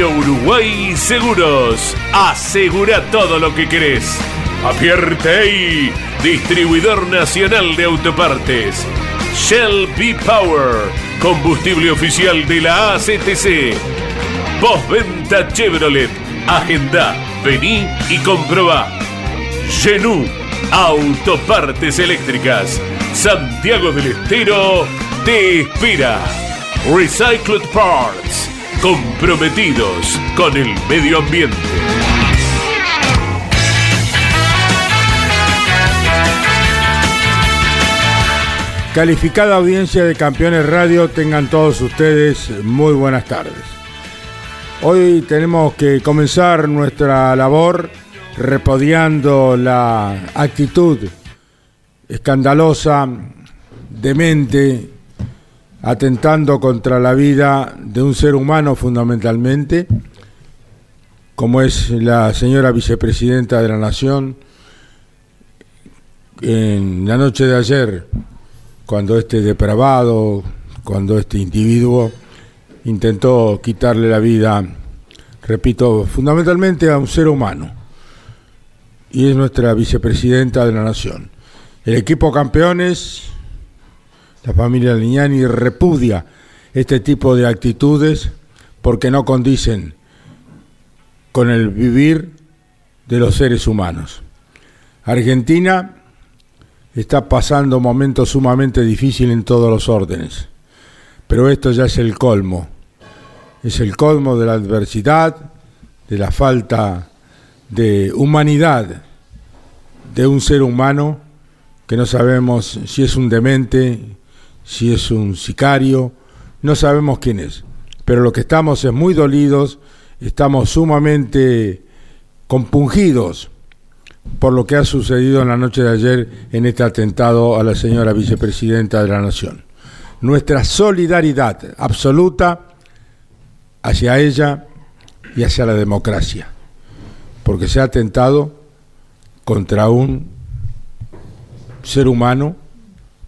Uruguay Seguros. Asegura todo lo que querés. Apierte distribuidor nacional de autopartes. Shell B Power, combustible oficial de la ACTC. Postventa Chevrolet. Agenda, vení y comprobá. Genú, autopartes eléctricas. Santiago del Estero te espera. Recycled Parts comprometidos con el medio ambiente. Calificada audiencia de Campeones Radio, tengan todos ustedes muy buenas tardes. Hoy tenemos que comenzar nuestra labor repodiando la actitud escandalosa, demente, atentando contra la vida de un ser humano fundamentalmente, como es la señora vicepresidenta de la Nación, en la noche de ayer, cuando este depravado, cuando este individuo intentó quitarle la vida, repito, fundamentalmente a un ser humano, y es nuestra vicepresidenta de la Nación. El equipo campeones la familia Lignani repudia este tipo de actitudes porque no condicen con el vivir de los seres humanos. Argentina está pasando momentos sumamente difíciles en todos los órdenes, pero esto ya es el colmo, es el colmo de la adversidad, de la falta de humanidad de un ser humano que no sabemos si es un demente, si es un sicario, no sabemos quién es. Pero lo que estamos es muy dolidos, estamos sumamente compungidos por lo que ha sucedido en la noche de ayer en este atentado a la señora vicepresidenta de la Nación. Nuestra solidaridad absoluta hacia ella y hacia la democracia, porque se ha atentado contra un ser humano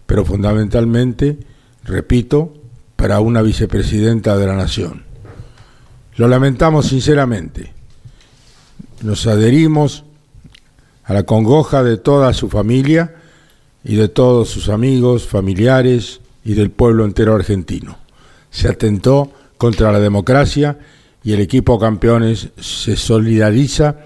pero fundamentalmente, repito, para una vicepresidenta de la Nación. Lo lamentamos sinceramente. Nos adherimos a la congoja de toda su familia y de todos sus amigos, familiares y del pueblo entero argentino. Se atentó contra la democracia y el equipo campeones se solidariza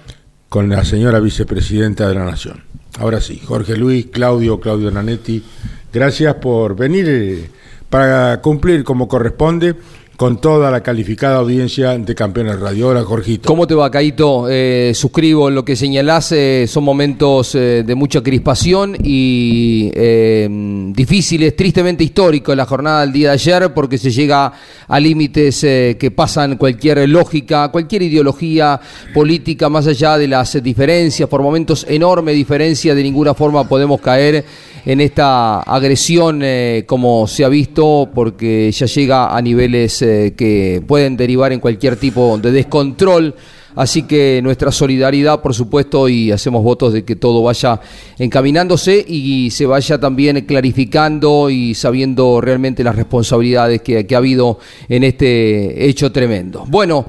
con la señora vicepresidenta de la Nación. Ahora sí, Jorge Luis, Claudio, Claudio Nanetti, Gracias por venir eh, para cumplir como corresponde con toda la calificada audiencia de Campeones Radio. Hola, Jorgito. ¿Cómo te va, Caito? Eh, suscribo lo que señalás. Eh, son momentos de mucha crispación y difíciles, tristemente históricos la jornada del día de ayer, porque se llega a límites que pasan cualquier lógica, cualquier ideología política, más allá de las diferencias, por momentos enorme diferencia, de ninguna forma podemos caer en esta agresión eh, como se ha visto, porque ya llega a niveles eh, que pueden derivar en cualquier tipo de descontrol. Así que nuestra solidaridad, por supuesto, y hacemos votos de que todo vaya encaminándose y se vaya también clarificando y sabiendo realmente las responsabilidades que, que ha habido en este hecho tremendo. Bueno.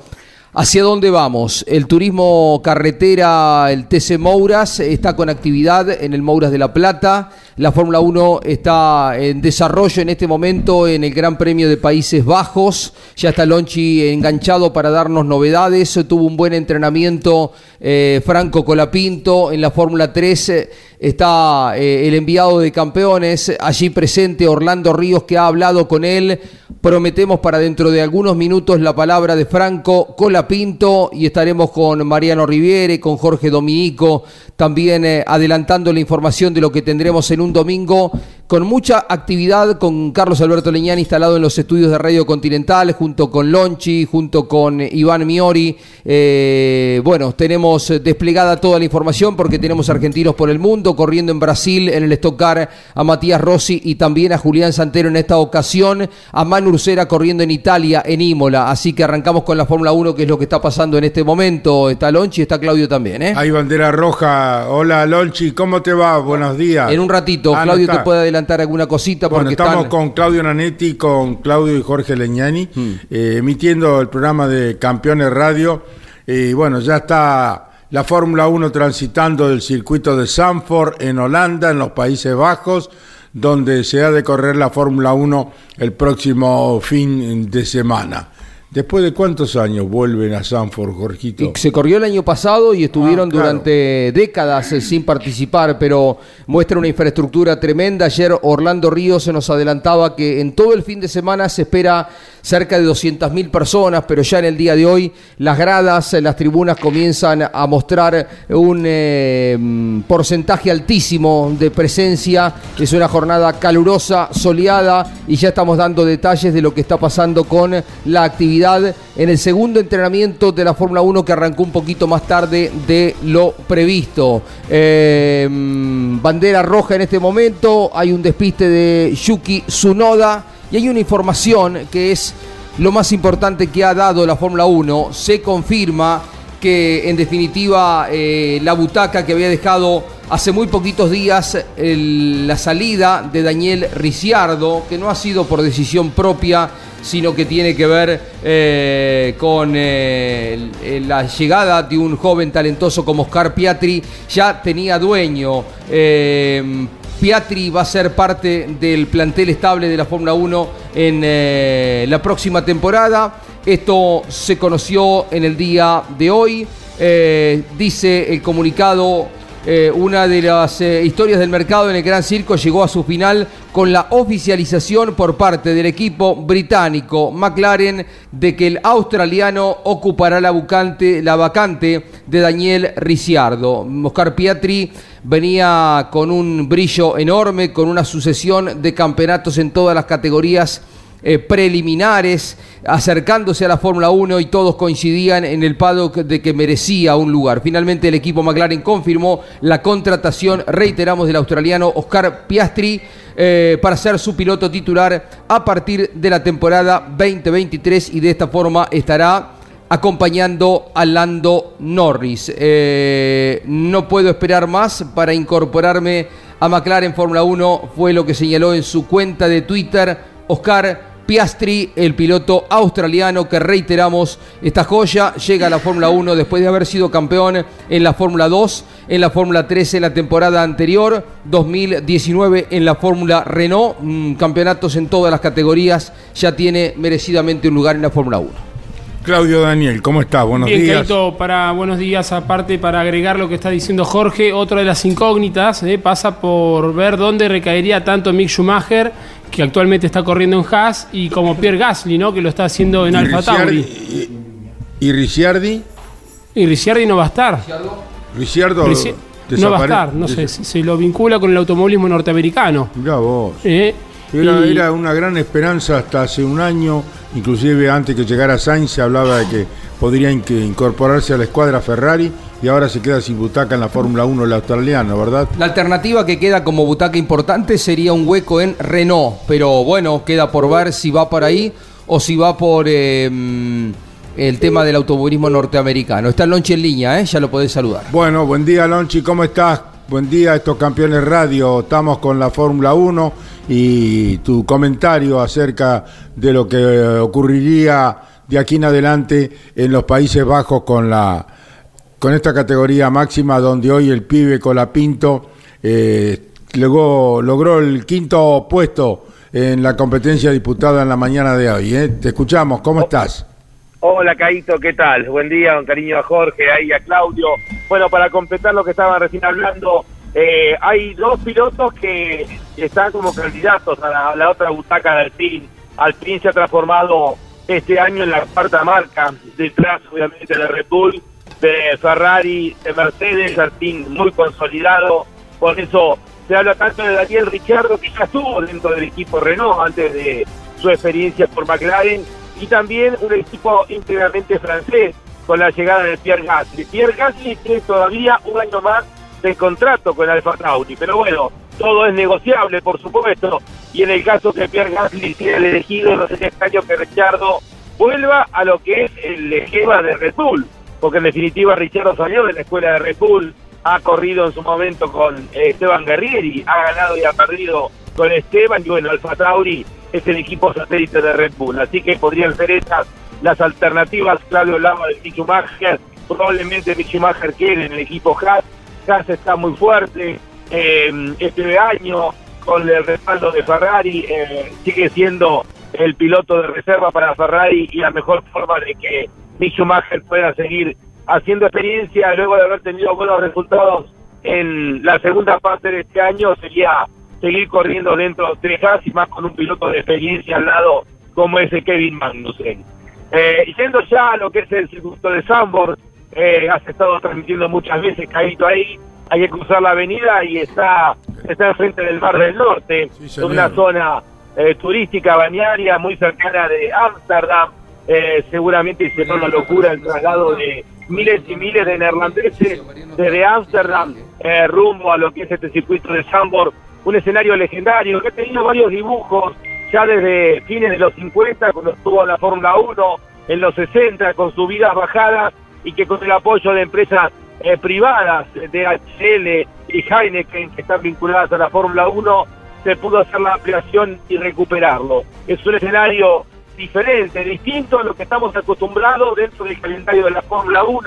¿Hacia dónde vamos? El turismo carretera, el TC Mouras, está con actividad en el Mouras de la Plata. La Fórmula 1 está en desarrollo en este momento en el Gran Premio de Países Bajos. Ya está Lonchi enganchado para darnos novedades. Tuvo un buen entrenamiento eh, Franco Colapinto. En la Fórmula 3 eh, está eh, el enviado de campeones allí presente, Orlando Ríos, que ha hablado con él. Prometemos para dentro de algunos minutos la palabra de Franco Colapinto y estaremos con Mariano Riviere, con Jorge Dominico, también adelantando la información de lo que tendremos en un domingo con mucha actividad, con Carlos Alberto Leñani instalado en los estudios de Radio Continental, junto con Lonchi, junto con Iván Miori. Eh, bueno, tenemos desplegada toda la información porque tenemos argentinos por el mundo, corriendo en Brasil, en el Stock Car, a Matías Rossi y también a Julián Santero en esta ocasión, a Manu Ursera corriendo en Italia, en Imola. Así que arrancamos con la Fórmula 1, que es lo que está pasando en este momento. Está Lonchi, está Claudio también. ¿eh? Hay bandera roja. Hola Lonchi, ¿cómo te va? Buenos días. En un ratito, ah, Claudio te puede adelantar alguna cosita. Porque estamos con Claudio Nanetti, con Claudio y Jorge Leñani, hmm. eh, emitiendo el programa de Campeones Radio. Y bueno, ya está la Fórmula 1 transitando del circuito de Sanford en Holanda, en los Países Bajos, donde se ha de correr la Fórmula 1 el próximo fin de semana. ¿Después de cuántos años vuelven a Sanford, Jorgito? se corrió el año pasado y estuvieron ah, durante décadas eh, sin participar, pero muestra una infraestructura tremenda. Ayer Orlando Ríos se nos adelantaba que en todo el fin de semana se espera cerca de 200.000 personas, pero ya en el día de hoy las gradas, las tribunas comienzan a mostrar un eh, porcentaje altísimo de presencia. Es una jornada calurosa, soleada y ya estamos dando detalles de lo que está pasando con la actividad en el segundo entrenamiento de la Fórmula 1 que arrancó un poquito más tarde de lo previsto. Eh, bandera roja en este momento, hay un despiste de Yuki Tsunoda y hay una información que es lo más importante que ha dado la Fórmula 1. Se confirma que en definitiva eh, la butaca que había dejado hace muy poquitos días la salida de Daniel Ricciardo, que no ha sido por decisión propia, sino que tiene que ver eh, con eh, la llegada de un joven talentoso como Oscar Piatri, ya tenía dueño. Piatri va a ser parte del plantel estable de la Fórmula 1 en eh, la próxima temporada. Esto se conoció en el día de hoy. Eh, dice el comunicado eh, una de las eh, historias del mercado en el Gran Circo llegó a su final con la oficialización por parte del equipo británico McLaren de que el australiano ocupará la, la vacante de Daniel Ricciardo. Oscar Piatri venía con un brillo enorme, con una sucesión de campeonatos en todas las categorías eh, preliminares, acercándose a la Fórmula 1 y todos coincidían en el paddock de que merecía un lugar. Finalmente el equipo McLaren confirmó la contratación, reiteramos, del australiano Oscar Piastri eh, para ser su piloto titular a partir de la temporada 2023 y de esta forma estará acompañando a Lando Norris. Eh, no puedo esperar más para incorporarme a McLaren Fórmula 1, fue lo que señaló en su cuenta de Twitter Oscar Piastri, el piloto australiano que reiteramos, esta joya llega a la Fórmula 1 después de haber sido campeón en la Fórmula 2, en la Fórmula 13 en la temporada anterior, 2019 en la Fórmula Renault, mm, campeonatos en todas las categorías, ya tiene merecidamente un lugar en la Fórmula 1. Claudio Daniel, ¿cómo estás? Buenos Bien, días. para buenos días, aparte para agregar lo que está diciendo Jorge, otra de las incógnitas eh, pasa por ver dónde recaería tanto Mick Schumacher que actualmente está corriendo en Haas, y como Pierre Gasly, ¿no? que lo está haciendo en Alfa Tauri. ¿Y, Ricciardi? Y Ricciardi no va a estar. Ricciardo no va a estar, no sé, se lo vincula con el automovilismo norteamericano. Mira vos. Eh, era, una gran esperanza hasta hace un año, inclusive antes que llegara Sainz se hablaba de que podría incorporarse a la escuadra Ferrari y ahora se queda sin butaca en la Fórmula 1 el australiano, ¿verdad? La alternativa que queda como butaca importante sería un hueco en Renault, pero bueno, queda por ver si va por ahí o si va por em, el tema del automovilismo norteamericano. Está Lonchi en línea, ¿eh? ya lo podés saludar. Bueno, buen día Lonchi, ¿cómo estás? Buen día, estos campeones radio. Estamos con la Fórmula 1 y tu comentario acerca de lo que ocurriría de aquí en adelante en los Países Bajos con la con esta categoría máxima donde hoy el pibe Colapinto eh, logró, logró el quinto puesto en la competencia disputada en la mañana de hoy. ¿eh? Te escuchamos, ¿cómo estás? Hola, Caito, ¿qué tal? Buen día, un cariño a Jorge, ahí a Claudio. Bueno, para completar lo que estaban recién hablando, eh, hay dos pilotos que están como candidatos a la, a la otra butaca de Alpine. Alpine se ha transformado este año en la cuarta marca, detrás obviamente de Red Bull de Ferrari, de Mercedes, Alpine muy consolidado, por eso se habla tanto de Daniel Ricciardo, que ya estuvo dentro del equipo Renault antes de su experiencia por McLaren, y también un equipo íntegramente francés con la llegada de Pierre Gasly. Pierre Gasly tiene todavía un año más de contrato con Alfa Tauri, pero bueno, todo es negociable, por supuesto, y en el caso que Pierre Gasly sea el elegido, no sería extraño que Ricciardo vuelva a lo que es el esquema de Red Bull, porque en definitiva Ricciardo salió de la escuela de Red Bull, ha corrido en su momento con eh, Esteban Guerrieri, ha ganado y ha perdido con Esteban, y bueno, Alfa Tauri es el equipo satélite de Red Bull, así que podrían ser esas las alternativas, Claudio Lama de Mick Schumacher, probablemente Mick Schumacher quiere en el equipo Haas, Haas está muy fuerte, eh, este año con el respaldo de Ferrari, eh, sigue siendo el piloto de reserva para Ferrari y la mejor forma de que Mick Schumacher pueda seguir haciendo experiencia luego de haber tenido buenos resultados en la segunda parte de este año sería seguir corriendo dentro de Haas y más con un piloto de experiencia al lado como ese Kevin Magnussen. Eh, yendo ya a lo que es el circuito de Sambor, eh, has estado transmitiendo muchas veces, Caíto ahí, hay que cruzar la avenida y está, está enfrente del Mar del Norte, Sí, una zona eh, turística, bañaria, muy cercana de Ámsterdam. Eh, seguramente será una locura el traslado de miles y miles de neerlandeses desde Ámsterdam eh, rumbo a lo que es este circuito de Sambor, un escenario legendario que ha tenido varios dibujos ya desde fines de los 50 cuando estuvo la Fórmula 1, en los 60 con subidas bajadas y que con el apoyo de empresas eh, privadas de HL y Heineken que están vinculadas a la Fórmula 1 se pudo hacer la ampliación y recuperarlo. Es un escenario diferente, distinto a lo que estamos acostumbrados dentro del calendario de la Fórmula 1,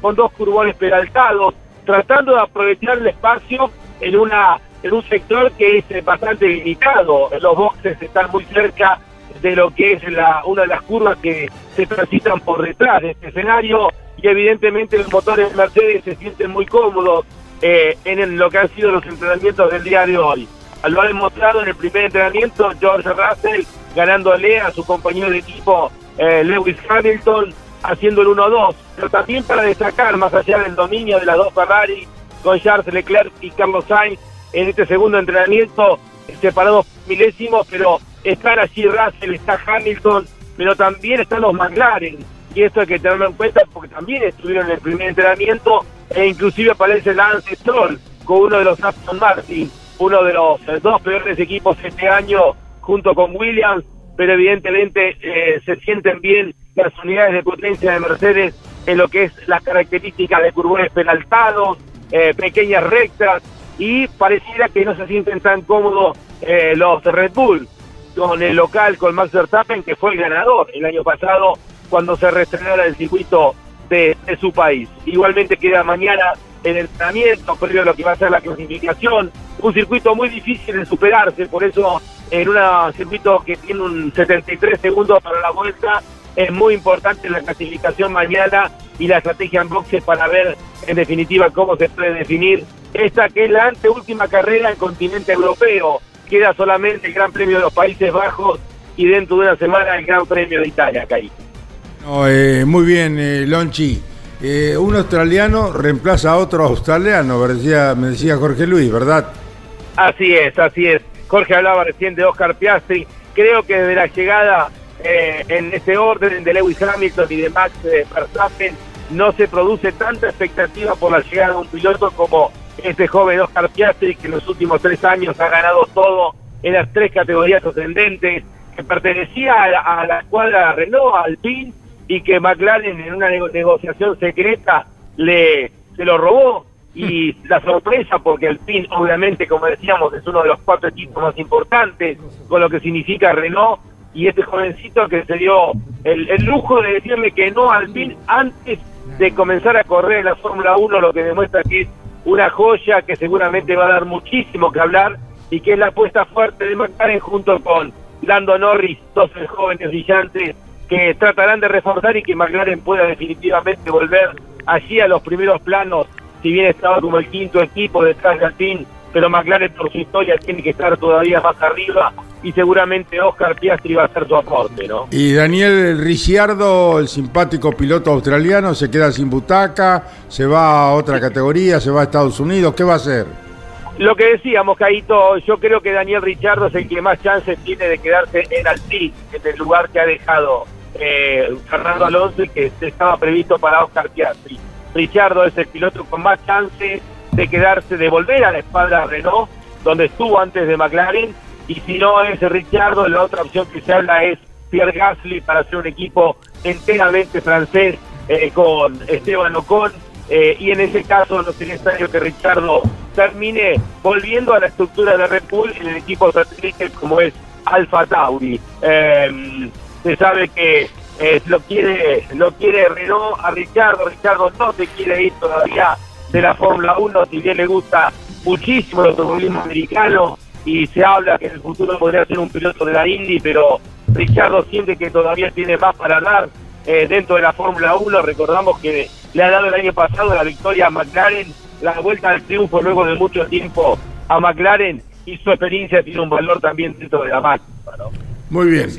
con dos curbones peraltados, tratando de aprovechar el espacio en una en un sector que es eh, bastante limitado. Los boxes están muy cerca de lo que es la, una de las curvas que se transitan por detrás de este escenario y evidentemente los motores de Mercedes se sienten muy cómodos eh, en lo que han sido los entrenamientos del día de hoy. Lo ha demostrado en el primer entrenamiento George Russell ganándole a su compañero de equipo eh, Lewis Hamilton haciendo el 1-2, pero también para destacar más allá del dominio de las dos Ferrari con Charles Leclerc y Carlos Sainz en este segundo entrenamiento separados milésimos, pero están allí Russell, está Hamilton, pero también están los McLaren. Y esto hay que tenerlo en cuenta porque también estuvieron en el primer entrenamiento e inclusive aparece Lance Stroll con uno de los Aston Martin, uno de los dos peores equipos este año junto con Williams, pero evidentemente eh, se sienten bien las unidades de potencia de Mercedes en lo que es las características de curvones penaltados, eh, pequeñas rectas y pareciera que no se sienten tan cómodos eh, los Red Bull con el local, con Max Verstappen, que fue el ganador el año pasado cuando se reestrenara el circuito de su país. Igualmente queda mañana el entrenamiento, previo a lo que va a ser la clasificación, un circuito muy difícil de superarse, por eso en un circuito que tiene un 73 segundos para la vuelta, es muy importante la clasificación mañana y la estrategia en boxes para ver en definitiva cómo se puede definir esta que es la anteúltima carrera en continente europeo. Queda solamente el Gran Premio de los Países Bajos y dentro de una semana el Gran Premio de Italia, acá ahí. No, eh, muy bien, eh, Lonchi. Eh, un australiano reemplaza a otro australiano, me decía, Jorge Luis, ¿verdad? Así es, así es. Jorge hablaba recién de Oscar Piastri. Creo que desde la llegada eh, en este orden de Lewis Hamilton y de Max eh, Verstappen no se produce tanta expectativa por la llegada de un piloto como este joven Oscar Piastri que en los últimos tres años ha ganado todo en las tres categorías ascendentes, que pertenecía a la, a escuadra Renault, Alpine, y que McLaren en una nego- negociación secreta le se lo robó. Y la sorpresa porque el PIN obviamente como decíamos es uno de los cuatro equipos más importantes con lo que significa Renault y este jovencito que se dio el, el lujo de decirle que no al PIN antes de comenzar a correr en la Fórmula 1 lo que demuestra que es una joya que seguramente va a dar muchísimo que hablar y que es la apuesta fuerte de McLaren junto con Lando Norris, dos jóvenes brillantes que tratarán de reforzar y que McLaren pueda definitivamente volver allí a los primeros planos, si bien estaba como el quinto equipo detrás de Alpine, pero McLaren por su historia tiene que estar todavía más arriba y seguramente Oscar Piastri va a hacer su aporte, ¿no? Y Daniel Ricciardo, el simpático piloto australiano, se queda sin butaca, se va a otra categoría, se va a Estados Unidos, ¿qué va a hacer? Lo que decíamos, Caito, yo creo que Daniel Richardo es el que más chances tiene de quedarse en Alpine, en el lugar que ha dejado eh, Fernando Alonso y que estaba previsto para Oscar Piastri. Richardo es el piloto con más chances de quedarse, de volver a la espalda Renault, donde estuvo antes de McLaren, y si no es Richardo, la otra opción que se habla es Pierre Gasly para hacer un equipo enteramente francés eh, con Esteban Ocon, eh, y en ese caso no sería necesario que Richardo termine volviendo a la estructura de Red Bull en el equipo satélite como es Alfa Tauri. Eh, se sabe que eh, lo quiere lo quiere Renault a Richardo, Richardo no se quiere ir todavía de la Fórmula 1, si bien le gusta muchísimo el automovilismo americano y se habla que en el futuro podría ser un piloto de la Indy, pero Richardo siente que todavía tiene más para dar eh, dentro de la Fórmula 1. Recordamos que le ha dado el año pasado la victoria a McLaren, la vuelta al triunfo luego de mucho tiempo a McLaren y su experiencia tiene un valor también dentro de la máquina. Muy bien.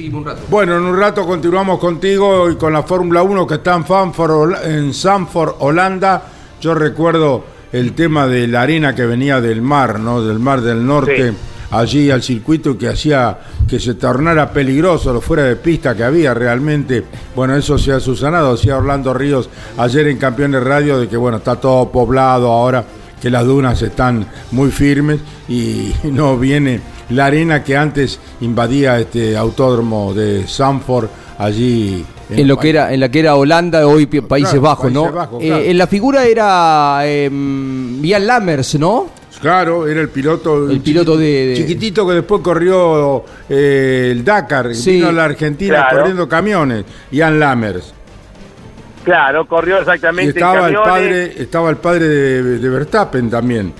Bueno, en un rato continuamos contigo y con la Fórmula 1 que está en, Sanford, en Sanford, Holanda. Yo recuerdo el tema de la arena que venía del mar, ¿no? Del mar del norte. allí al circuito que hacía que se tornara peligroso lo fuera de pista que había realmente. Bueno, eso se ha susanado, decía Orlando Ríos ayer en Campeones Radio de que bueno, está todo poblado ahora, que las dunas están muy firmes y no viene la arena que antes invadía este autódromo de Sanford allí en, lo que era en la que era Holanda hoy Países Bajos no eh, en la figura era eh, Ian Lammers no Claro, era el piloto, el piloto de, chiquitito que después corrió eh, el Dakar, vino a la Argentina corriendo camiones, Ian Lammers. Claro, corrió exactamente. estaba el padre, estaba el padre de Verstappen también.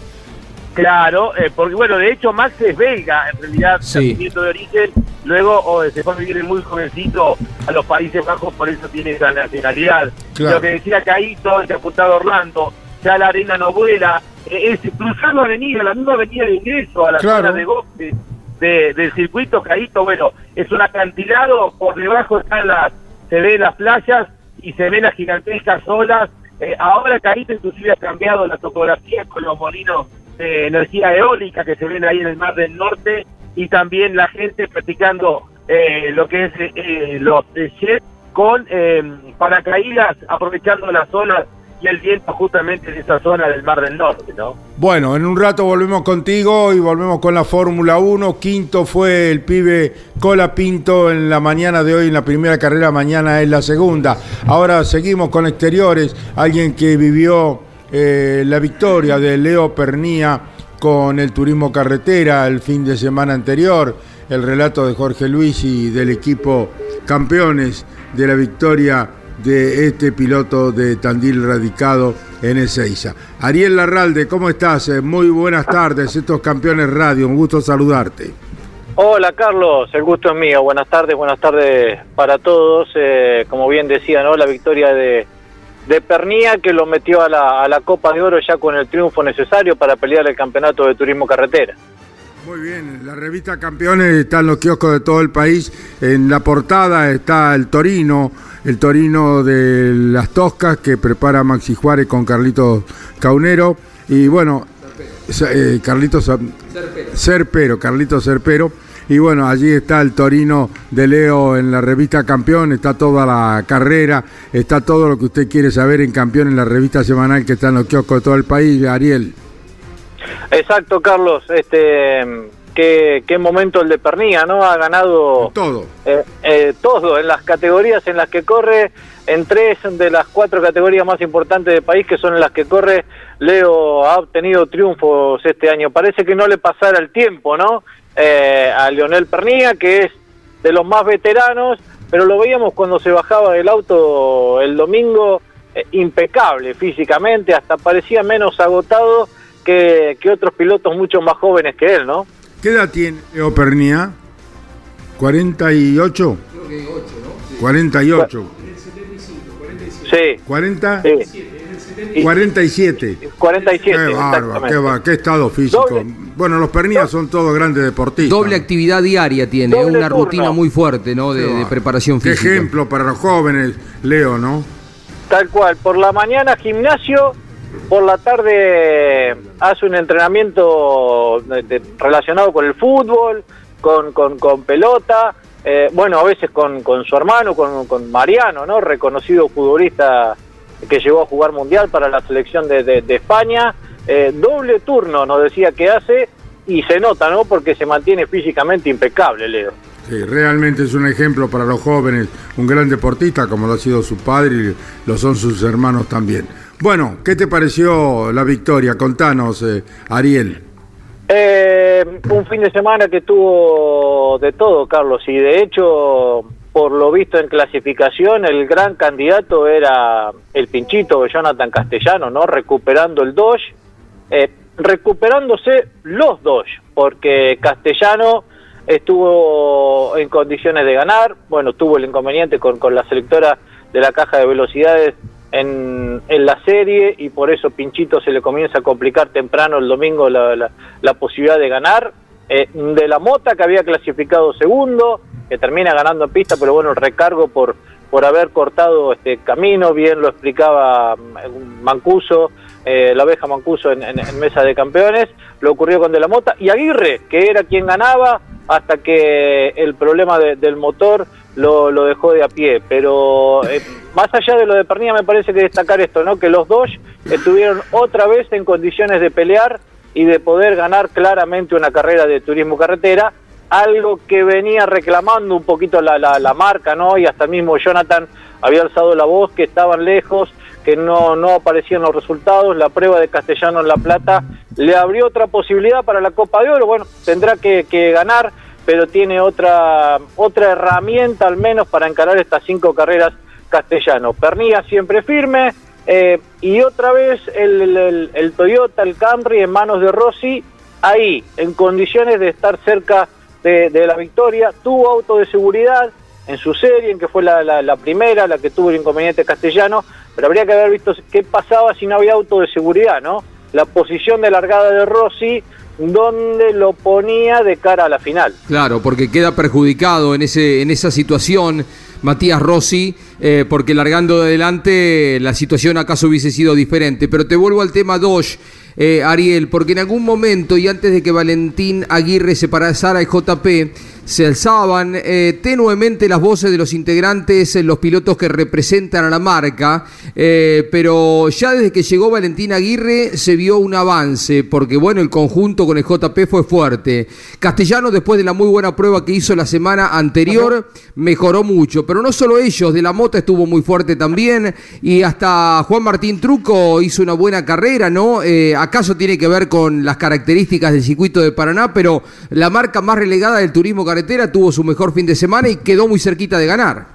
Claro, eh, porque bueno, de hecho Max es belga, en realidad, sí. de origen, luego oh, se fue a vivir muy jovencito a los Países Bajos, por eso tiene esa nacionalidad. Lo que decía Caíto, el apuntado Orlando, ya la arena no vuela, eh, es cruzar la avenida, la misma avenida de ingreso a la zona de boxe de, del circuito Caíto, bueno, es un acantilado, por debajo están las, se ven las playas y se ven las gigantescas olas. Eh, ahora Caíto inclusive ha cambiado la topografía con los molinos de energía eólica que se ven ahí en el Mar del Norte y también la gente practicando eh, lo que es eh, los jets con eh, paracaídas aprovechando las olas y el viento justamente en esa zona del Mar del Norte, ¿no? Bueno, en un rato volvemos contigo y volvemos con la Fórmula 1. Quinto fue el pibe Cola Pinto en la mañana de hoy, en la primera carrera, mañana es la segunda. Ahora seguimos con exteriores, alguien que vivió eh, la victoria de Leo Pernía con el turismo carretera el fin de semana anterior, el relato de Jorge Luis y del equipo campeones de la victoria de este piloto de Tandil radicado en Ezeiza. Ariel Larralde, ¿cómo estás? Eh, muy buenas tardes, estos campeones radio, un gusto saludarte. Hola Carlos, el gusto es mío, buenas tardes, buenas tardes para todos. Eh, como bien decía, ¿no? la victoria de, de Pernía que lo metió a la, a la Copa de Oro ya con el triunfo necesario para pelear el campeonato de turismo carretera. Muy bien, la revista Campeones está en los kioscos de todo el país. En la portada está el Torino, el Torino de las Toscas que prepara Maxi Juárez con Carlitos Caunero. Y bueno, eh, Serpero. Serpero, Carlitos Serpero y bueno, allí está el Torino de Leo en la revista Campeón, está toda la carrera, está todo lo que usted quiere saber en Campeón en la revista semanal que está en los kioscos de todo el país, Ariel. Exacto, Carlos, este qué, qué momento el de Pernía, ¿no? Ha ganado todo. Eh, eh, todo en las categorías en las que corre, en tres de las cuatro categorías más importantes del país, que son en las que corre, Leo ha obtenido triunfos este año. Parece que no le pasara el tiempo, ¿no? Eh, a Leonel Pernilla, que es de los más veteranos, pero lo veíamos cuando se bajaba del auto el domingo, eh, impecable físicamente, hasta parecía menos agotado que, otros pilotos mucho más jóvenes que él, ¿no? ¿Qué edad tiene Leo Pernilla? ¿48? Creo que 8, ¿no? 48. Sí. ¿40? Sí. 47. 47. Qué bárbaro, qué, estado físico. Bueno, los Pernías son todos grandes deportistas. Doble actividad diaria tiene, una rutina muy fuerte, ¿no? De, preparación física. Qué ejemplo para los jóvenes, Leo, ¿no? Tal cual, por la mañana gimnasio por la tarde hace un entrenamiento relacionado con el fútbol, con, con, pelota, eh, bueno, a veces con, con su hermano, con, con, Mariano, ¿no? Reconocido futbolista que llegó a jugar mundial para la selección de, de, España. Eh, doble turno nos decía que hace y se nota, ¿no? Porque se mantiene físicamente impecable, Leo. Sí, realmente es un ejemplo para los jóvenes, un gran deportista como lo ha sido su padre y lo son sus hermanos también. Bueno, ¿qué te pareció la victoria? Contanos, eh, Ariel. Eh, un fin de semana que tuvo de todo, Carlos, y de hecho, por lo visto en clasificación, el gran candidato era el pinchito Jonathan Castellano, ¿no? Recuperando el Dodge, eh, recuperándose los Dodge, porque Castellano estuvo en condiciones de ganar, bueno, tuvo el inconveniente con, con la selectora de la caja de velocidades en, en, la serie y por eso Pinchito se le comienza a complicar temprano el domingo la, la, posibilidad de ganar. Eh, de la Mota que había clasificado segundo, que termina ganando en pista, pero bueno, el recargo por, por haber cortado este camino, bien lo explicaba mm, Mancuso, eh, la abeja Mancuso en, en, mesa de campeones, lo ocurrió con De la Mota y Aguirre, que era quien ganaba hasta que el problema del motor lo, lo, dejó de a pie. Pero eh, más allá de lo de Pernilla, me parece que destacar esto, ¿no? Que los dos estuvieron otra vez en condiciones de pelear y de poder ganar claramente una carrera de turismo carretera, algo que venía reclamando un poquito la, la, la marca, ¿no? Y hasta mismo Jonathan había alzado la voz que estaban lejos, que no, no aparecían los resultados, la prueba de Castellano en La Plata le abrió otra posibilidad para la Copa de Oro, bueno, tendrá que, ganar pero tiene otra, otra herramienta al menos para encarar estas cinco carreras castellano. Pernilla siempre firme eh, y otra vez el, el, Toyota, el Camry en manos de Rossi, ahí, en condiciones de estar cerca de, la victoria. Tuvo auto de seguridad en su serie, en que fue la, la, primera, la que tuvo el inconveniente castellano, pero habría que haber visto qué pasaba si no había auto de seguridad, ¿no? La posición de largada de Rossi donde lo ponía de cara a la final. Claro, porque queda perjudicado en, ese, en esa situación Matías Rossi, eh, porque largando de adelante la situación acaso hubiese sido diferente. Pero te vuelvo al tema Dosh. Eh, Ariel, porque en algún momento y antes de que Valentín Aguirre se parara el JP, se alzaban eh, tenuemente las voces de los integrantes, eh, los pilotos que representan a la marca, eh, pero ya desde que llegó Valentín Aguirre se vio un avance, porque bueno, el conjunto con el JP fue fuerte. Castellano, después de la muy buena prueba que hizo la semana anterior, mejoró mucho, pero no solo ellos, de la Mota estuvo muy fuerte también, y hasta Juan Martín Truco hizo una buena carrera, ¿no? ¿Acaso tiene que ver con las características del circuito de Paraná, pero la marca más relegada del turismo tuvo su mejor fin de semana y quedó muy cerquita de ganar.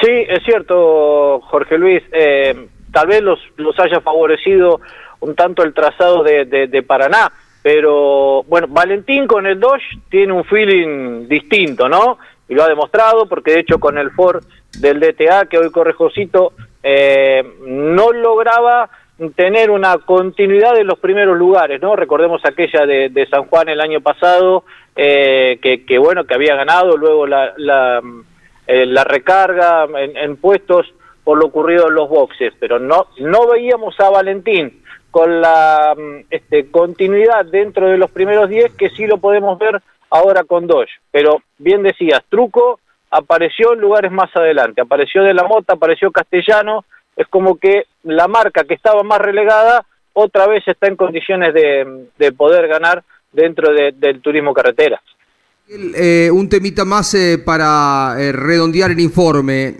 Sí, es cierto, Jorge Luis. Eh, tal vez los, los haya favorecido un tanto el trazado de, de, Paraná, pero bueno, Valentín con el Dodge tiene un feeling distinto, ¿no? Y lo ha demostrado porque de hecho con el Ford del DTA que hoy corre Josito eh, no lograba tener una continuidad en los primeros lugares, ¿no? Recordemos aquella de, de San Juan el año pasado, eh, que, bueno, que había ganado, luego la, eh, la recarga en, puestos por lo ocurrido en los boxes, pero no, no veíamos a Valentín con la este, continuidad dentro de los primeros 10, que sí lo podemos ver ahora con Dodge. Pero bien decías, Truco apareció en lugares más adelante, apareció de la Mota, apareció Castellano, es como que la marca que estaba más relegada otra vez está en condiciones de, de poder ganar dentro del turismo carretera. Eh, un temita más eh, para eh, redondear el informe.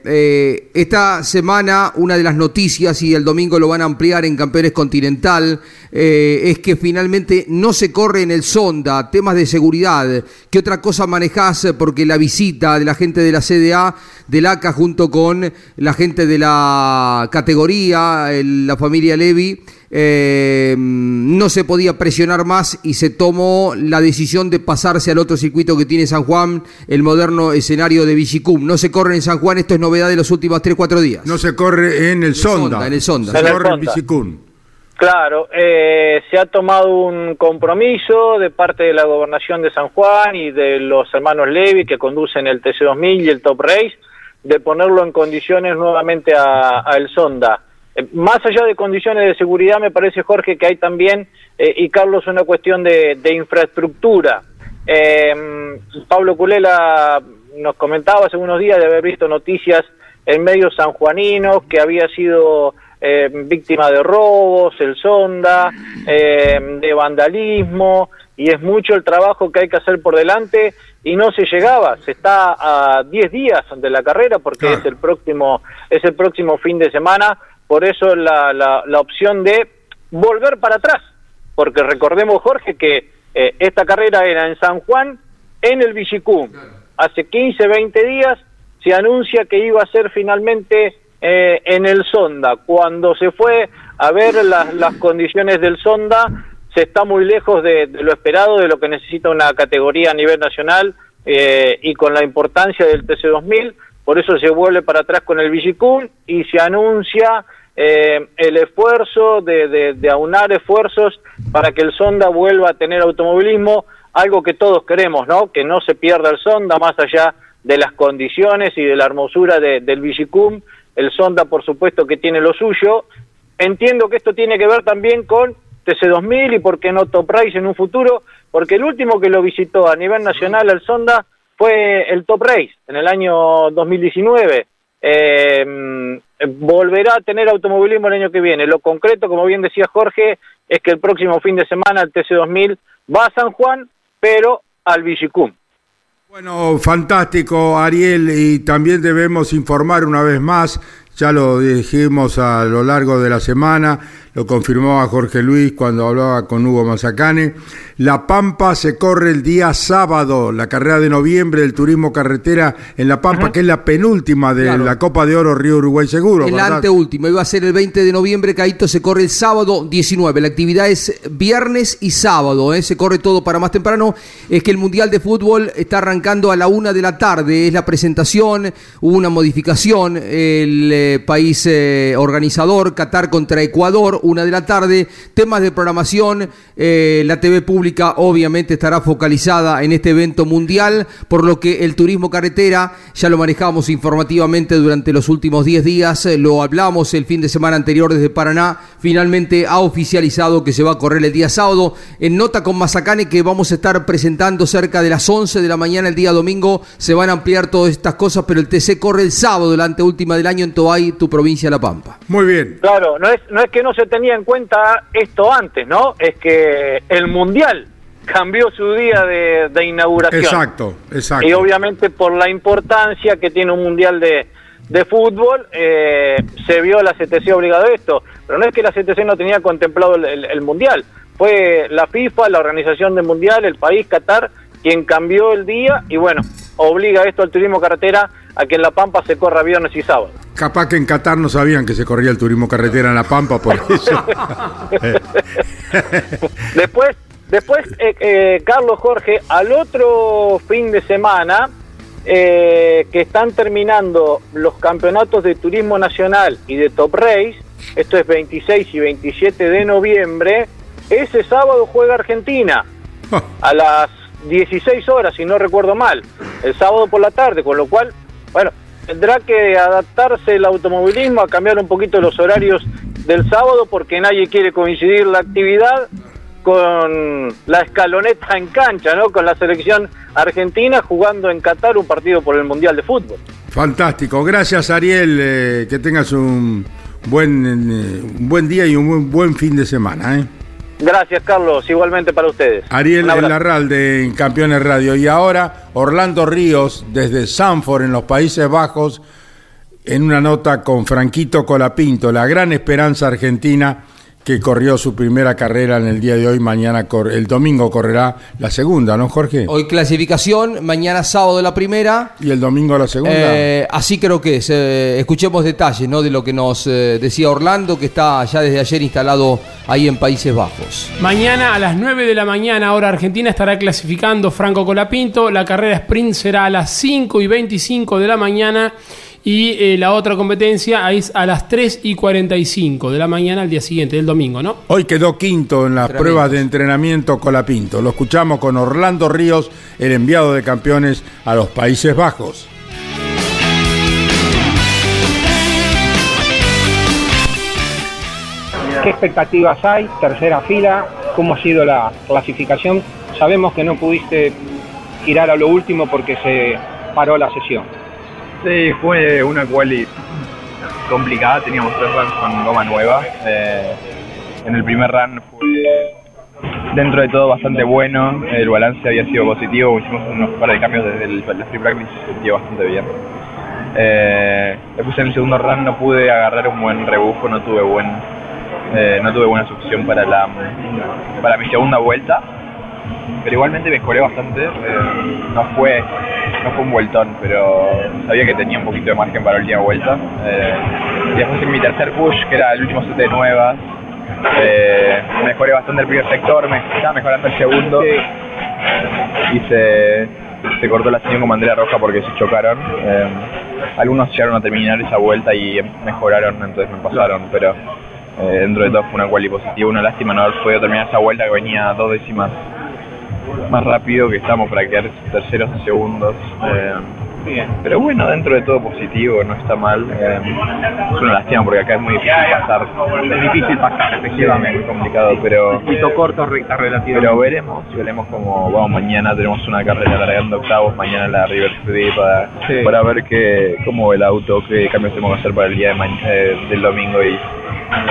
esta semana una de las noticias, y el domingo lo van a ampliar en Campeones Continental, es que finalmente no se corre en el Sonda, temas de seguridad. ¿Qué otra cosa manejás? Porque la visita de la gente de la CDA, del ACA, junto con la gente de la categoría, la familia Levi, eh, no se podía presionar más y se tomó la decisión de pasarse al otro circuito que tiene San Juan, el moderno escenario de Vigicum. No se corre en San Juan, esto es novedad de los últimos 3-4 días. No se corre en el Sonda. En el Sonda. Se corre en Vigicum. Claro, eh, se ha tomado un compromiso de parte de la gobernación de San Juan y de los hermanos Levi que conducen el TC2000 y el Top Race de ponerlo en condiciones nuevamente a, a el Sonda. Eh, más allá de condiciones de seguridad, me parece, Jorge, que hay también, eh, y Carlos, una cuestión de, de infraestructura. Eh, Pablo Culela nos comentaba hace unos días de haber visto noticias en medios sanjuaninos que había sido eh, víctima de robos, el sonda, de vandalismo, y es mucho el trabajo que hay que hacer por delante y no se llegaba, se está a 10 días de la carrera porque Claro. es el próximo es el próximo fin de semana, por eso la, la, la opción de volver para atrás, porque recordemos Jorge que eh, esta carrera era en San Juan, en el Villicum. Hace 15, 20 días se anuncia que iba a ser finalmente eh, en el Sonda. Cuando se fue a ver las, las condiciones del Sonda, se está muy lejos de, de lo esperado, de lo que necesita una categoría a nivel nacional eh, y con la importancia del TC2000. Por eso se vuelve para atrás con el Villicum y se anuncia eh, el esfuerzo de, de- aunar esfuerzos para que el Sonda vuelva a tener automovilismo, algo que todos queremos, ¿no? Que no se pierda el Sonda más allá de las condiciones y de la hermosura de- del Villicum. El Sonda, por supuesto, que tiene lo suyo. Entiendo que esto tiene que ver también con TC2000 y por qué no Top en un futuro, porque el último que lo visitó a nivel nacional el Sonda fue el Top Race en el año 2019. Eh, mm, volverá a tener automovilismo el año que viene. Lo concreto, como bien decía Jorge, es que el próximo fin de semana el TC2000 va a San Juan, pero al Villicum. Bueno, fantástico, Ariel, y también debemos informar una vez más, ya lo dijimos a lo largo de la semana, lo confirmaba Jorge Luis cuando hablaba con Hugo Mazacane, La Pampa se corre el día sábado, la carrera de noviembre del turismo carretera en La Pampa, que es la penúltima de Claro. la Copa de Oro Río Uruguay Seguro. El ¿verdad? anteúltimo, iba a ser el 20 de noviembre, Caito se corre el sábado 19. La actividad es viernes y sábado, ¿eh? se corre todo para más temprano. Es que el Mundial de Fútbol está arrancando a la una de la tarde, es la presentación, hubo una modificación, el país eh, organizador, Qatar contra Ecuador, una de la tarde, temas de programación, eh, la TV pública obviamente estará focalizada en este evento mundial, por lo que el turismo carretera ya lo manejamos informativamente durante los últimos 10 días, eh, lo hablamos el fin de semana anterior desde Paraná, finalmente ha oficializado que se va a correr el día sábado, en nota con Mazacane que vamos a estar presentando cerca de las 11 de la mañana el día domingo, se van a ampliar todas estas cosas, pero el TC corre el sábado, la anteúltima del año en Tu provincia La Pampa. Muy bien. Claro, no es, no es que no se tenía en cuenta esto antes, ¿no? Es que el Mundial cambió su día de, de inauguración. Exacto, exacto. Y obviamente por la importancia que tiene un Mundial de, de fútbol, eh, se vio la CTC obligado a esto. Pero no es que la CTC no tenía contemplado el, el- el Mundial. Fue la FIFA, la organización del Mundial, el país, Qatar, quien cambió el día y bueno, obliga esto al turismo carretera a que en La Pampa se corra viernes y sábado. Capaz que en Qatar no sabían que se corría el turismo carretera en La Pampa, por eso. Después, después eh, eh, Carlos Jorge, al otro fin de semana eh, que están terminando los campeonatos de turismo nacional y de top race, esto es 26 y 27 de noviembre, ese sábado juega Argentina a las 16 horas, si no recuerdo mal, el sábado por la tarde, con lo cual, bueno, tendrá que adaptarse el automovilismo a cambiar un poquito los horarios del sábado porque nadie quiere coincidir la actividad con la escaloneta en cancha, ¿no? Con la selección argentina jugando en Qatar un partido por el Mundial de Fútbol. Fantástico. Gracias, Ariel. eh, que tengas un buen, eh, un buen día y un buen, buen fin de semana. ¿eh? Gracias, Carlos, igualmente para ustedes. Ariel. Larralde en Campeones Radio. Y ahora Orlando Ríos desde Sanford en los Países Bajos en una nota con Franquito Colapinto, la gran esperanza argentina que corrió su primera carrera en el día de hoy, mañana cor- el domingo correrá la segunda, ¿no, Jorge? Hoy clasificación, mañana sábado la primera. Y el domingo la segunda. Eh, así creo que es. Eh, escuchemos detalles ¿no? de lo que nos eh, decía Orlando, que está ya desde ayer instalado ahí en Países Bajos. Mañana a las 9 de la mañana, hora argentina, estará clasificando Franco Colapinto. La carrera sprint será a las 5 y 25 de la mañana. Y eh, la otra competencia es a las 3 y 45 de la mañana al día siguiente, del domingo, ¿no? Hoy quedó quinto en las pruebas de entrenamiento Colapinto. Lo escuchamos con Orlando Ríos, el enviado de campeones a los Países Bajos. ¿Qué expectativas hay? Tercera fila, ¿cómo ha sido la clasificación? Sabemos que no pudiste girar a lo último porque se paró la sesión. Sí, fue una quali complicada, teníamos tres runs con goma nueva. Eh, en el primer run fue dentro de todo bastante bueno, el balance había sido positivo, hicimos unos par cambios desde el, free practice y se sintió bastante bien. Eh, después en el segundo run no pude agarrar un buen rebufo, no tuve buen eh, no tuve buena succión para la para mi segunda vuelta pero igualmente mejoré bastante eh, no fue no fue un vueltón pero sabía que tenía un poquito de margen para la última vuelta eh, y después en mi tercer push que era el último set de nuevas eh, mejoré bastante el primer sector me estaba mejorando el segundo y se, se cortó la señal con bandera roja porque se chocaron eh, algunos llegaron a terminar esa vuelta y mejoraron entonces me pasaron pero dentro de todo fue una quali positiva una lástima no haber podido terminar esa vuelta que venía dos décimas más rápido que estamos para quedar terceros y segundos. Eh, pero bueno, dentro de todo positivo, no está mal. Eh, es una lástima porque acá es muy difícil pasar. Es difícil pasar, efectivamente. Es complicado, pero, corto, recta relativa. pero veremos, veremos cómo vamos mañana. Tenemos una carrera largando octavos, mañana la River City para, Sí. para ver qué, cómo el auto, qué cambios tenemos que hacer para el día de ma- eh, del domingo y,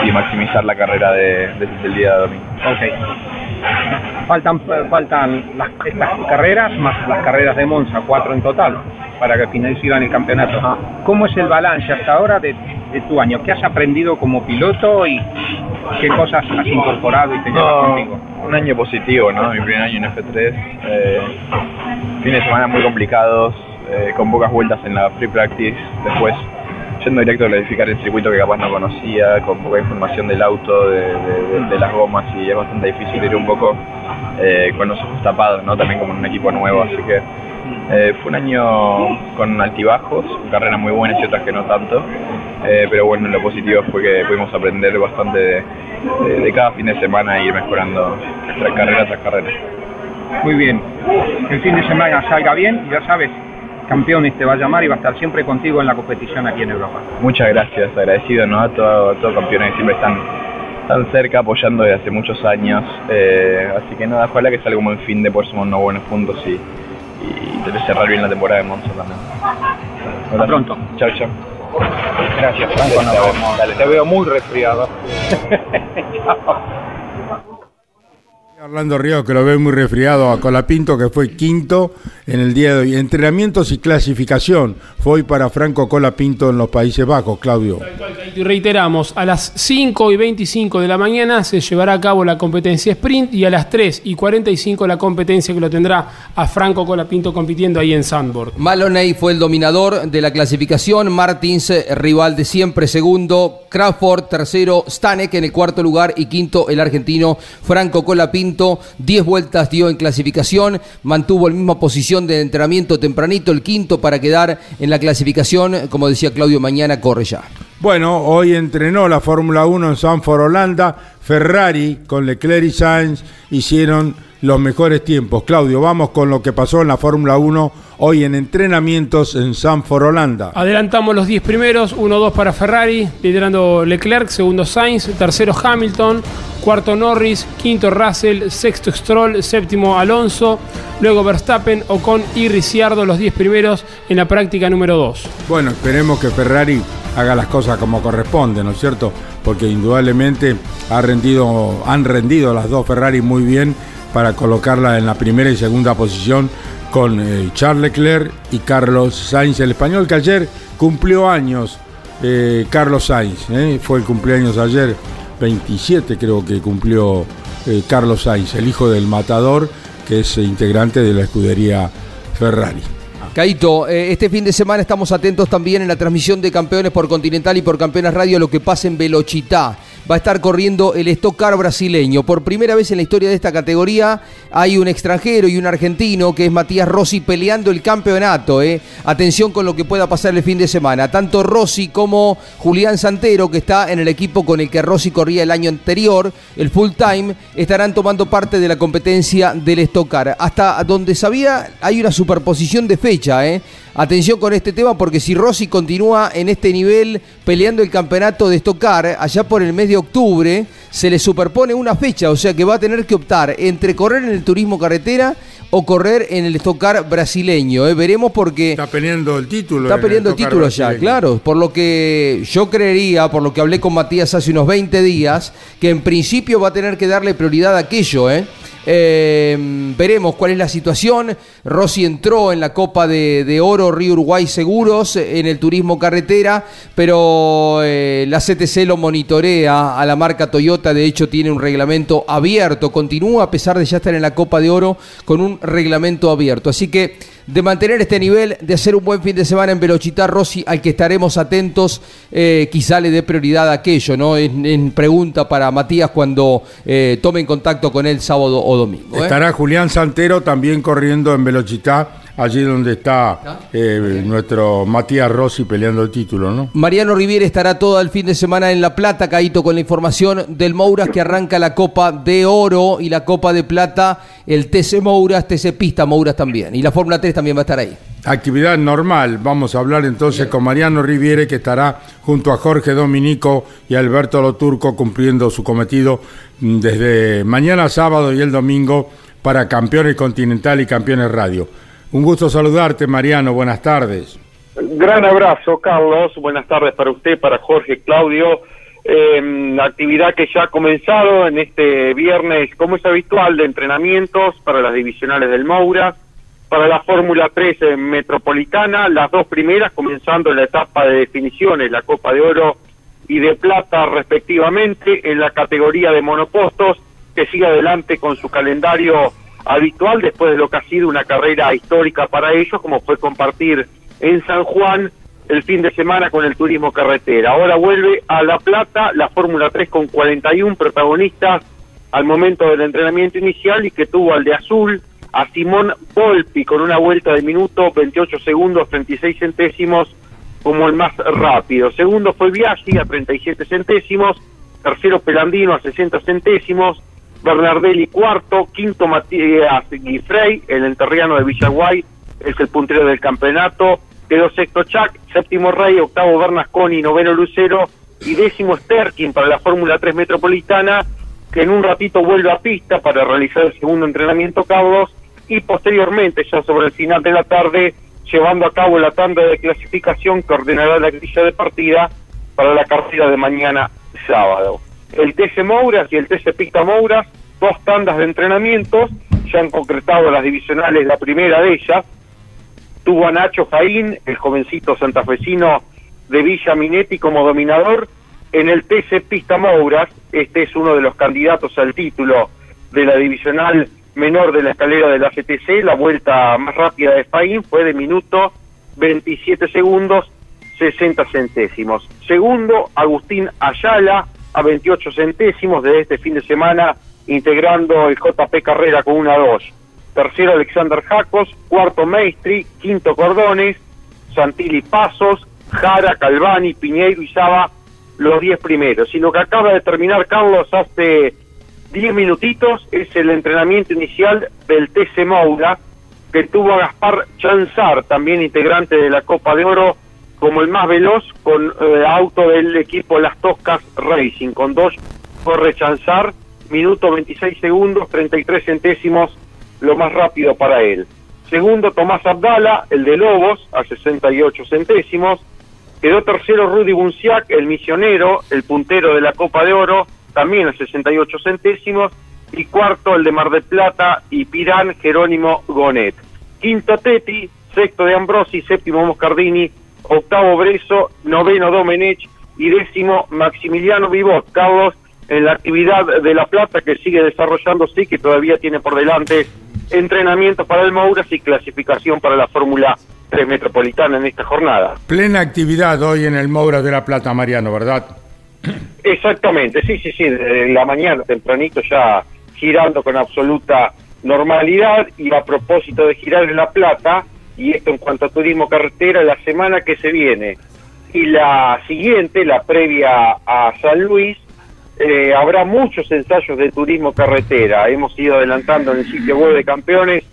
y maximizar la carrera de, de- del día de domingo. Ok. Faltan, faltan las, estas carreras más las carreras de Monza, cuatro en total, para que finalizan el campeonato. ¿Cómo es el balance hasta ahora de, de tu año? ¿Qué has aprendido como piloto y qué cosas has incorporado y te llevas No, contigo? un año positivo, ¿no? Mi primer año en F3. Eh, fines de semana muy complicados, eh, con pocas vueltas en la free practice. Después yendo directo a clasificar el circuito que capaz no conocía, con poca información del auto, de, de- las gomas, y es bastante difícil ir un poco eh, con los ojos tapados, ¿no? También como un equipo nuevo, así que eh, fue un año con altibajos, carreras muy buenas y otras que no tanto, eh, pero bueno, lo positivo fue que pudimos aprender bastante de, cada fin de semana e ir mejorando tras carrera tras carrera. Muy bien. El fin de semana salga bien ya sabes, campeones te va a llamar y va a estar siempre contigo en la competición aquí en Europa. Muchas gracias, agradecido ¿no? a todos todo campeones que siempre están tan cerca apoyando desde hace muchos años. eh, así que nada, ojalá que salga un buen fin de poder sumar unos buenos puntos y, y de cerrar bien la temporada de Monza también. Hasta pronto. Chao, chao. Gracias, Franco. Nos vemos. Dale. Te veo muy resfriado. Orlando Ríos, que lo ve muy resfriado, a Colapinto, que fue quinto en el día de hoy. Entrenamientos y clasificación fue hoy para Franco Colapinto en los Países Bajos, Claudio. Y reiteramos, a las 5 y 25 de la mañana se llevará a cabo la competencia sprint y a las 3 y 45 la competencia que lo tendrá a Franco Colapinto compitiendo ahí en Sandboard. Maloney fue el dominador de la clasificación, Martins, eh, rival de siempre, segundo, Crawford, tercero, Stanek en el cuarto lugar y quinto el argentino Franco Colapinto. Diez vueltas dio en clasificación, mantuvo la misma posición de entrenamiento tempranito, el quinto para quedar en la clasificación, como decía Claudio, mañana corre ya. Bueno, hoy entrenó la Fórmula 1 en Sanford, Holanda. Ferrari con Leclerc y Sainz hicieron los mejores tiempos. Claudio, vamos con lo que pasó en la Fórmula 1 hoy en entrenamientos en Sanford, Holanda. Adelantamos los 10 primeros, 1-2 para Ferrari, liderando Leclerc, segundo Sainz, tercero Hamilton, cuarto Norris, quinto Russell, sexto Stroll, séptimo Alonso, luego Verstappen, Ocon y Ricciardo, los 10 primeros en la práctica número 2. Bueno, esperemos que Ferrari haga las cosas como corresponde, ¿no es cierto? Porque indudablemente ha rendido, han rendido las dos Ferrari muy bien para colocarla en la primera y segunda posición con eh, Charles Leclerc y Carlos Sainz, el español que ayer cumplió años, eh, Carlos Sainz, ¿eh? fue el cumpleaños ayer, 27 creo que cumplió Carlos Sainz, el hijo del matador, que es integrante de la escudería Ferrari. Caito, este fin de semana estamos atentos también en la transmisión de Campeones por Continental y por Campeones Radio lo que pasa en Velochitá. Va a estar corriendo el Stock brasileño. Por primera vez en la historia de esta categoría hay un extranjero y un argentino que es Matías Rossi peleando el campeonato. eh. Atención con lo que pueda pasar el fin de semana. Tanto Rossi como Julián Santero, que está en el equipo con el que Rossi corría el año anterior, el full time, estarán tomando parte de la competencia del Stock. Hasta donde sabía hay una superposición de fecha. eh. Atención con este tema porque si Rossi continúa en este nivel peleando el campeonato de Stock allá por el mes de octubre, se le superpone una fecha, o sea que va a tener que optar entre correr en el turismo carretera o correr en el estocar brasileño. ¿eh? Veremos porque... Está peleando el título. Está peleando el título ya, claro. Por lo que yo creería, por lo que hablé con Matías hace unos 20 días, que en principio va a tener que darle prioridad a aquello, ¿eh? Eh, veremos cuál es la situación. Rossi entró en la Copa de, de Oro Río Uruguay Seguros en el turismo carretera, pero eh, la CTC lo monitorea a la marca Toyota. De hecho, tiene un reglamento abierto. Continúa, a pesar de ya estar en la Copa de Oro, con un reglamento abierto. Así que de mantener este nivel, de hacer un buen fin de semana en Velochita Rossi, al que estaremos atentos, eh, quizá le dé prioridad a aquello, ¿no? En, en pregunta para Matías cuando eh, tomen contacto con él sábado o domingo. ¿eh? Estará Julián Santero también corriendo en Velocità, allí donde está eh, nuestro Matías Rossi peleando el título, ¿no? Mariano Riviere estará todo el fin de semana en La Plata, Caíto, con la información del Mouras que arranca la Copa de Oro y la Copa de Plata, el TC Mouras, TC Pista Mouras también. Y la Fórmula 3 también va a estar ahí. Actividad normal. Vamos a hablar entonces con Mariano Riviere, que estará junto a Jorge Dominico y Alberto Loturco cumpliendo su cometido mm, desde mañana sábado y el domingo para Campeones Continental y Campeones Radio. Un gusto saludarte, Mariano. Buenas tardes. Gran abrazo, Carlos. Buenas tardes para usted, para Jorge, Claudio. Eh, actividad que ya ha comenzado en este viernes, como es habitual, de entrenamientos para las divisionales del Moura, para la Fórmula 3 en Metropolitana, las dos primeras comenzando la etapa de definiciones, la Copa de Oro y de Plata respectivamente, en la categoría de monopostos, que sigue adelante con su calendario habitual después de lo que ha sido una carrera histórica para ellos, como fue compartir en San Juan el fin de semana con el turismo carretera. Ahora vuelve a La Plata la Fórmula 3 con 41 protagonistas al momento del entrenamiento inicial y que tuvo al de azul a Simón Volpi con una vuelta de minuto 28 segundos 36 centésimos como el más rápido. Segundo fue Biaggi a 37 centésimos, tercero Pelandino a 60 centésimos, Bernardelli cuarto, quinto Matías Guifrey, el enterriano de Villaguay, es el puntero del campeonato, quedó sexto Chac, séptimo Rey, octavo Bernasconi, noveno Lucero y décimo Sterkin para la Fórmula 3 Metropolitana, que en un ratito vuelve a pista para realizar el segundo entrenamiento Carlos y posteriormente, ya sobre el final de la tarde, llevando a cabo la tanda de clasificación que ordenará la grilla de partida para la carrera de mañana sábado. El TC Mouras y el TC Pista Mouras, dos tandas de entrenamientos, ya han concretado las divisionales, la primera de ellas, tuvo a Nacho Jaín, el jovencito santafesino de Villa Minetti como dominador, en el TC Pista Mouras, este es uno de los candidatos al título de la divisional menor de la escalera de la CTC, la vuelta más rápida de Faín fue de minuto 27 segundos 60 centésimos. Segundo, Agustín Ayala a 28 centésimos de este fin de semana, integrando el JP Carrera con una 2. Tercero, Alexander Jacos. Cuarto, Maestri. Quinto, Cordones. Santilli Pasos. Jara, Calvani, Piñeiro y Saba, los 10 primeros. Lo que acaba de terminar Carlos hace 10 minutitos es el entrenamiento inicial del TC Moura, que tuvo a Gaspar Chanzar, también integrante de la Copa de Oro, como el más veloz con eh, auto del equipo Las Toscas Racing, con dos corre Chanzar, minuto 26 segundos, 33 centésimos, lo más rápido para él. Segundo, Tomás Abdala, el de Lobos, a 68 centésimos. Quedó tercero Rudy Bunciac, el misionero, el puntero de la Copa de Oro, también a 68 centésimos. Y cuarto, el de Mar del Plata y Pirán, Jerónimo Gonet. Quinto, Teti. Sexto, de Ambrosi. Séptimo, Moscardini. Octavo, Breso. Noveno, Domenech. Y décimo, Maximiliano Vivot. Carlos, en la actividad de La Plata que sigue desarrollándose y que todavía tiene por delante entrenamiento para el Mouras y clasificación para la Fórmula 3 Metropolitana en esta jornada. Plena actividad hoy en el Moura de la Plata, Mariano, ¿verdad? Exactamente, sí, sí, sí, desde la mañana tempranito ya girando con absoluta normalidad y a propósito de girar en La Plata, y esto en cuanto a turismo carretera, la semana que se viene y la siguiente, la previa a San Luis, eh, habrá muchos ensayos de turismo carretera. Hemos ido adelantando en el sitio web de campeones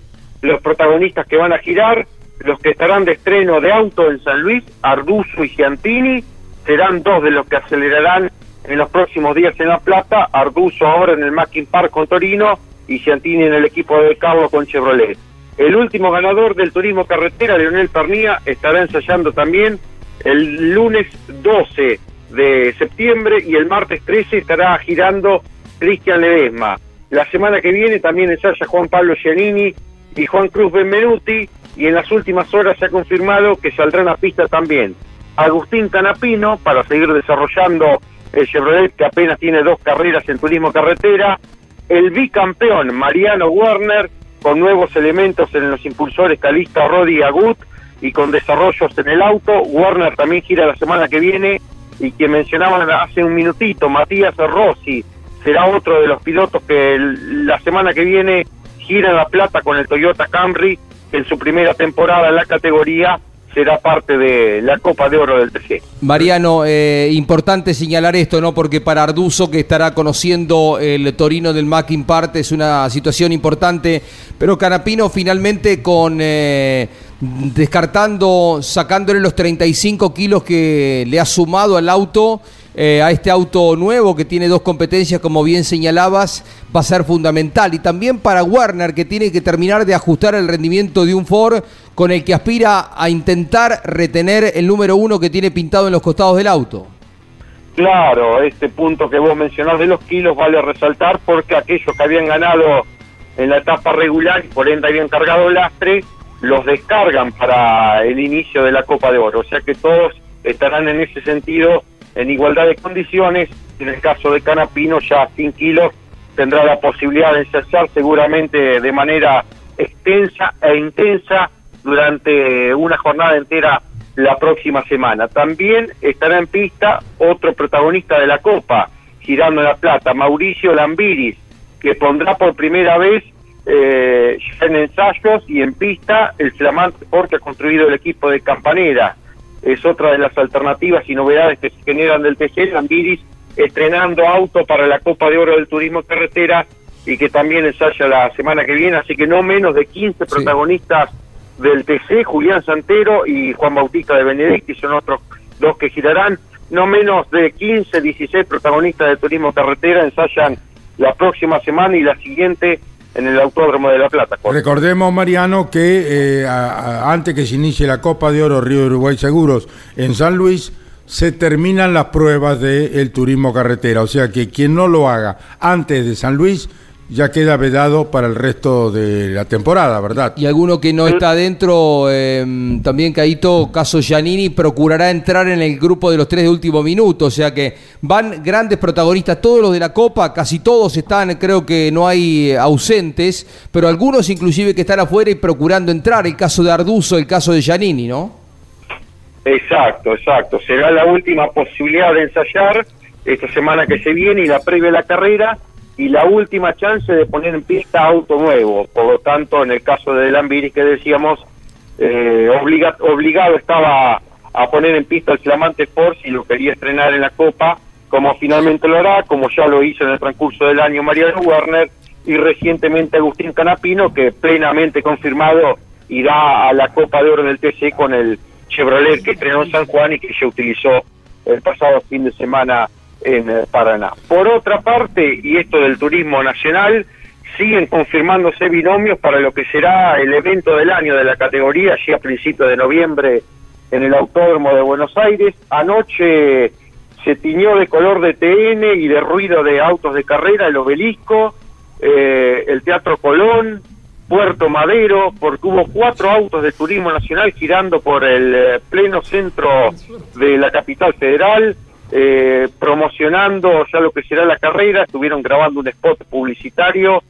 los protagonistas que van a girar, los que estarán de estreno de auto en San Luis, Arduzo y Giantini, serán dos de los que acelerarán en los próximos días en La Plata, Arduzo ahora en el Mackin Park con Torino y Ciantini en el equipo de Carlos con Chevrolet. El último ganador del turismo carretera, Leonel Pernía, estará ensayando también el lunes 12 de septiembre y el martes 13 estará girando Cristian Ledesma. La semana que viene también ensaya Juan Pablo Giannini y Juan Cruz Benvenuti y en las últimas horas se ha confirmado que saldrán a pista también Agustín Canapino para seguir desarrollando el Chevrolet que apenas tiene dos carreras en turismo carretera, el bicampeón Mariano Werner con nuevos elementos en los impulsores Calista, Rodi y Agut y con desarrollos en el auto. Werner también gira la semana que viene y que mencionaban hace un minutito, Matías Rossi será otro de los pilotos que la semana que viene gira La Plata con el Toyota Camry, en su primera temporada en la categoría será parte de la Copa de Oro del TC. Mariano, eh, importante señalar esto, ¿no? Porque para Arduzo, que estará conociendo el Torino del Mackin Part, es una situación importante, pero Canapino finalmente con... Eh, descartando, sacándole los 35 kilos que le ha sumado al auto, eh, a este auto nuevo que tiene dos competencias, como bien señalabas, va a ser fundamental. Y también para Warner, que tiene que terminar de ajustar el rendimiento de un Ford con el que aspira a intentar retener el número uno que tiene pintado en los costados del auto. Claro, este punto que vos mencionás de los kilos vale resaltar porque aquellos que habían ganado en la etapa regular y por ende habían cargado lastre, los descargan para el inicio de la Copa de Oro. O sea que todos estarán en ese sentido en igualdad de condiciones. En el caso de Canapino, ya sin kilos, tendrá la posibilidad de ensayar seguramente de manera extensa e intensa durante una jornada entera la próxima semana. También estará en pista otro protagonista de la Copa, girando la plata, Mauricio Lambiris, que pondrá por primera vez eh, en ensayos y en pista el flamante porque ha construido el equipo de Campanera es otra de las alternativas y novedades que se generan del TC, Lambiris estrenando auto para la Copa de Oro del Turismo Carretera y que también ensaya la semana que viene, así que no menos de 15 protagonistas del TC, Julián Santero y Juan Bautista de Benedetti, son otros dos que girarán, no menos de 15, 16 protagonistas del Turismo Carretera ensayan la próxima semana y la siguiente en el Autódromo de La Plata. Recordemos, Mariano, que eh, antes que se inicie la Copa de Oro Río Uruguay Seguros en San Luis, se terminan las pruebas del turismo carretera. O sea que quien no lo haga antes de San Luis ya queda vedado para el resto de la temporada, ¿verdad? Y alguno que no está dentro, em, también Caito, caso Giannini, procurará entrar en el grupo de los tres de último minuto, o sea que van grandes protagonistas, todos los de la Copa, casi todos están, creo que no hay ausentes, pero algunos inclusive que están afuera y procurando entrar, el caso de Arduzo, el caso de Giannini, ¿no? Exacto, exacto, será la última posibilidad de ensayar esta semana que se viene y la previa de la carrera y la última chance de poner en pista auto nuevo. Por lo tanto, en el caso de Lambiris que decíamos, eh, obligado estaba a poner en pista el flamante Force y lo quería estrenar en la Copa, como finalmente lo hará, como ya lo hizo en el transcurso del año Mariano Werner y recientemente Agustín Canapino, que plenamente confirmado irá a la Copa de Oro del TC con el Chevrolet que estrenó en San Juan y que se utilizó el pasado fin de semana en eh, Paraná. Por otra parte, y esto del turismo nacional, siguen confirmándose binomios para lo que será el evento del año de la categoría, allí a principios de noviembre en el Autódromo de Buenos Aires. Anoche se tiñó de color de TN y de ruido de autos de carrera el obelisco, eh, el Teatro Colón, Puerto Madero, porque hubo cuatro autos de turismo nacional girando por el eh, pleno centro de la capital federal eh, promocionando ya lo que será la carrera, estuvieron grabando un spot publicitario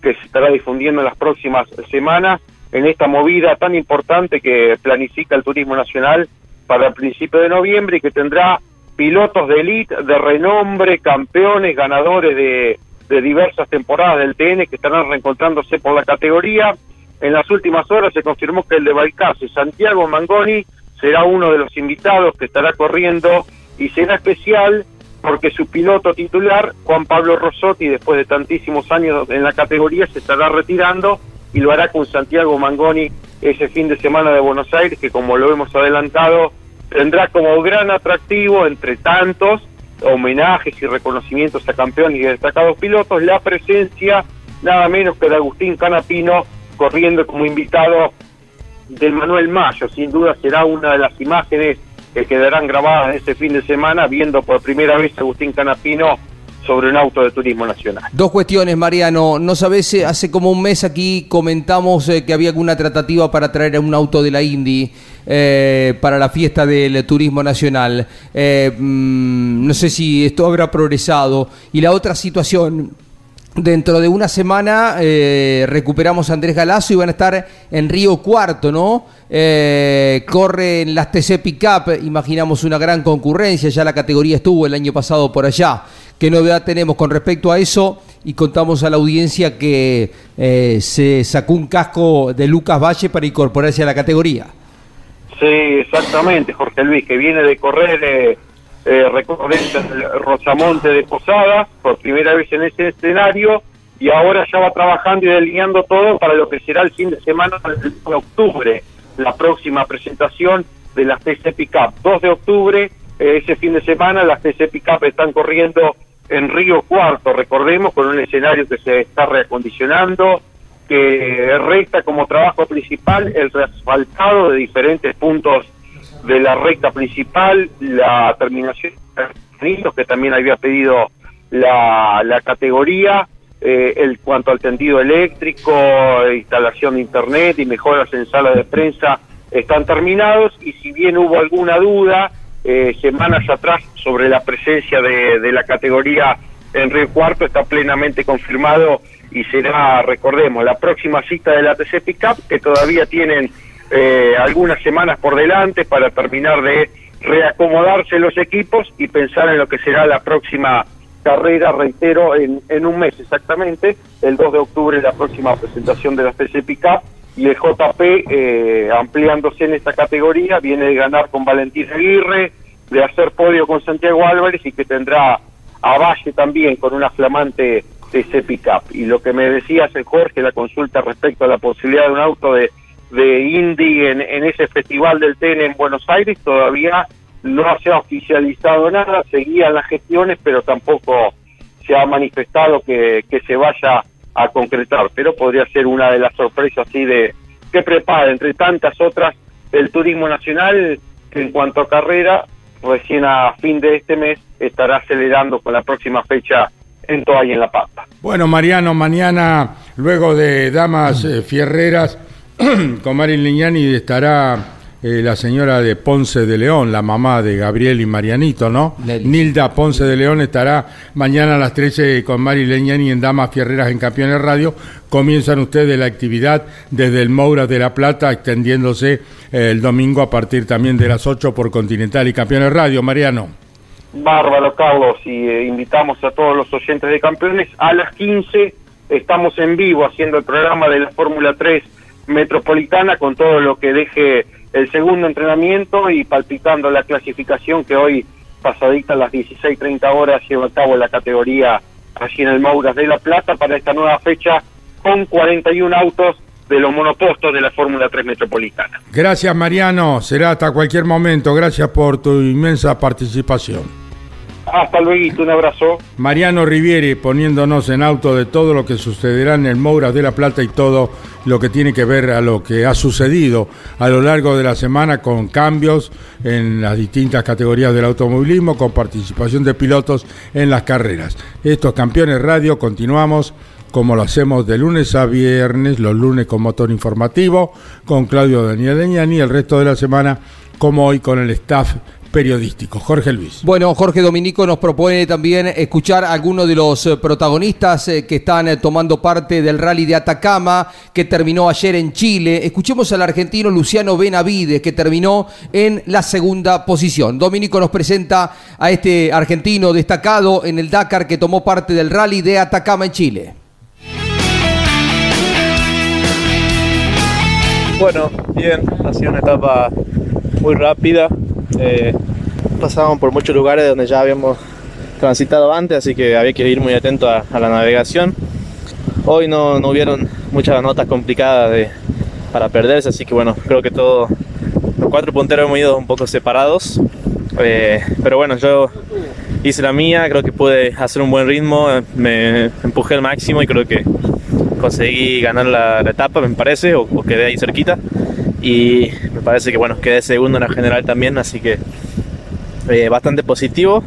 que se estará difundiendo en las próximas semanas en esta movida tan importante que planifica el Turismo Nacional para el principio de noviembre y que tendrá pilotos de élite, de renombre, campeones, ganadores de, de diversas temporadas del TN que estarán reencontrándose por la categoría. En las últimas horas se confirmó que el de Balcarce, Santiago Mangoni, será uno de los invitados que estará corriendo y será especial porque su piloto titular, Juan Pablo Rossotti, después de tantísimos años en la categoría, se estará retirando y lo hará con Santiago Mangoni ese fin de semana de Buenos Aires, que como lo hemos adelantado, tendrá como gran atractivo, entre tantos, homenajes y reconocimientos a campeones y destacados pilotos, la presencia nada menos que de Agustín Canapino corriendo como invitado del Manuel Mayo. Sin duda será una de las imágenes que quedarán grabadas este fin de semana viendo por primera vez a Agustín Canapino sobre un auto de turismo nacional. Dos cuestiones, Mariano. No sabes, eh, hace como un mes aquí comentamos eh, que había alguna tratativa para traer un auto de la Indy eh, para la fiesta del turismo nacional. Mm, no sé si esto habrá progresado. Y la otra situación, Dentro de una semana recuperamos a Andrés Galazo y van a estar en Río Cuarto, ¿no? Eh, corre en las TC Pickup, imaginamos una gran concurrencia, ya la categoría estuvo el año pasado por allá. ¿Qué novedad tenemos con respecto a eso? Y contamos a la audiencia que eh, se sacó un casco de Lucas Valle para incorporarse a la categoría. Sí, exactamente, Jorge Luis, que viene de correr eh, eh el Rosamonte de Posada por primera vez en ese escenario y ahora ya va trabajando y delineando todo para lo que será el fin de semana de octubre, la próxima presentación de las TC Pickup. 2 de octubre, eh, ese fin de semana, las TC Pickup están corriendo en Río Cuarto, recordemos, con un escenario que se está reacondicionando, que resta como trabajo principal el reasfaltado de diferentes puntos de la recta principal, la terminación de que también había pedido la, la categoría, eh, el cuanto al tendido eléctrico, instalación de internet y mejoras en sala de prensa están terminados. Y si bien hubo alguna duda eh, semanas atrás sobre la presencia de, la categoría en Río Cuarto está plenamente confirmado y será, recordemos, la próxima cita de la TC Pickup que todavía tienen eh, algunas semanas por delante para terminar de reacomodarse los equipos y pensar en lo que será la próxima carrera, reitero, en, en un mes exactamente, el 2 de octubre la próxima presentación de la Pickup y el JP eh, ampliándose en esta categoría, viene de ganar con Valentín Aguirre, de hacer podio con Santiago Álvarez y que tendrá a Valle también con una flamante TC. Y lo que me decías, el Jorge, la consulta respecto a la posibilidad de un auto de, de Indy en, en ese festival del TN en Buenos Aires, todavía no se ha oficializado nada, seguían las gestiones, pero tampoco se ha manifestado que, que se vaya a concretar, pero podría ser una de las sorpresas así de que prepara entre tantas otras el turismo nacional en cuanto a carrera recién a fin de este mes estará acelerando con la próxima fecha en Toa y en La Pampa. Bueno, Mariano, mañana, luego de Damas eh, Fierreras, con Marín Liñani estará eh, la señora de Ponce de León, la mamá de Gabriel y Marianito, ¿no? Nilda Ponce de León estará mañana a las 13 con Mari Leñani en Damas Fierreras en Campeones Radio. Comienzan ustedes la actividad desde el Moura de La Plata, extendiéndose eh, el domingo a partir también de las 8 por Continental y Campeones Radio. Mariano. Bárbaro, Carlos, y eh, invitamos a todos los oyentes de Campeones. A las 15 estamos en vivo haciendo el programa de la Fórmula 3 Metropolitana con todo lo que deje el segundo entrenamiento y palpitando la clasificación que hoy, pasadita a las 16.30 horas, lleva a cabo la categoría allí en el Mauras de La Plata para esta nueva fecha con 41 autos de los monopostos de la Fórmula 3 Metropolitana. Gracias Mariano, será hasta cualquier momento, gracias por tu inmensa participación. Hasta luego, un abrazo. Mariano Rivieri poniéndonos en auto de todo lo que sucederá en el Moura de la Plata y todo lo que tiene que ver a lo que ha sucedido a lo largo de la semana con cambios en las distintas categorías del automovilismo, con participación de pilotos en las carreras. Estos campeones radio continuamos como lo hacemos de lunes a viernes, los lunes con motor informativo, con Claudio Daniel Deñani, el resto de la semana como hoy con el staff periodístico. Jorge Luis. Bueno, Jorge Dominico nos propone también escuchar a algunos de los eh, protagonistas eh, que están eh, tomando parte del rally de Atacama que terminó ayer en Chile. Escuchemos al argentino Luciano Benavides que terminó en la segunda posición. Dominico nos presenta a este argentino destacado en el Dakar que tomó parte del rally de Atacama en Chile. Bueno, bien, ha sido una etapa muy rápida, eh, pasábamos por muchos lugares donde ya habíamos transitado antes, así que había que ir muy atento a, la navegación. Hoy no, no, hubieron muchas notas complicadas para perderse, así que bueno, creo que todos los cuatro punteros hemos ido un poco separados. Eh, pero bueno, yo hice la mía, creo que pude hacer un buen ritmo, me empujé al máximo y creo que conseguí ganar la, etapa, me parece, o, quedé ahí cerquita. Y me parece que bueno, quedé segundo en la general también, así que eh, bastante positivo.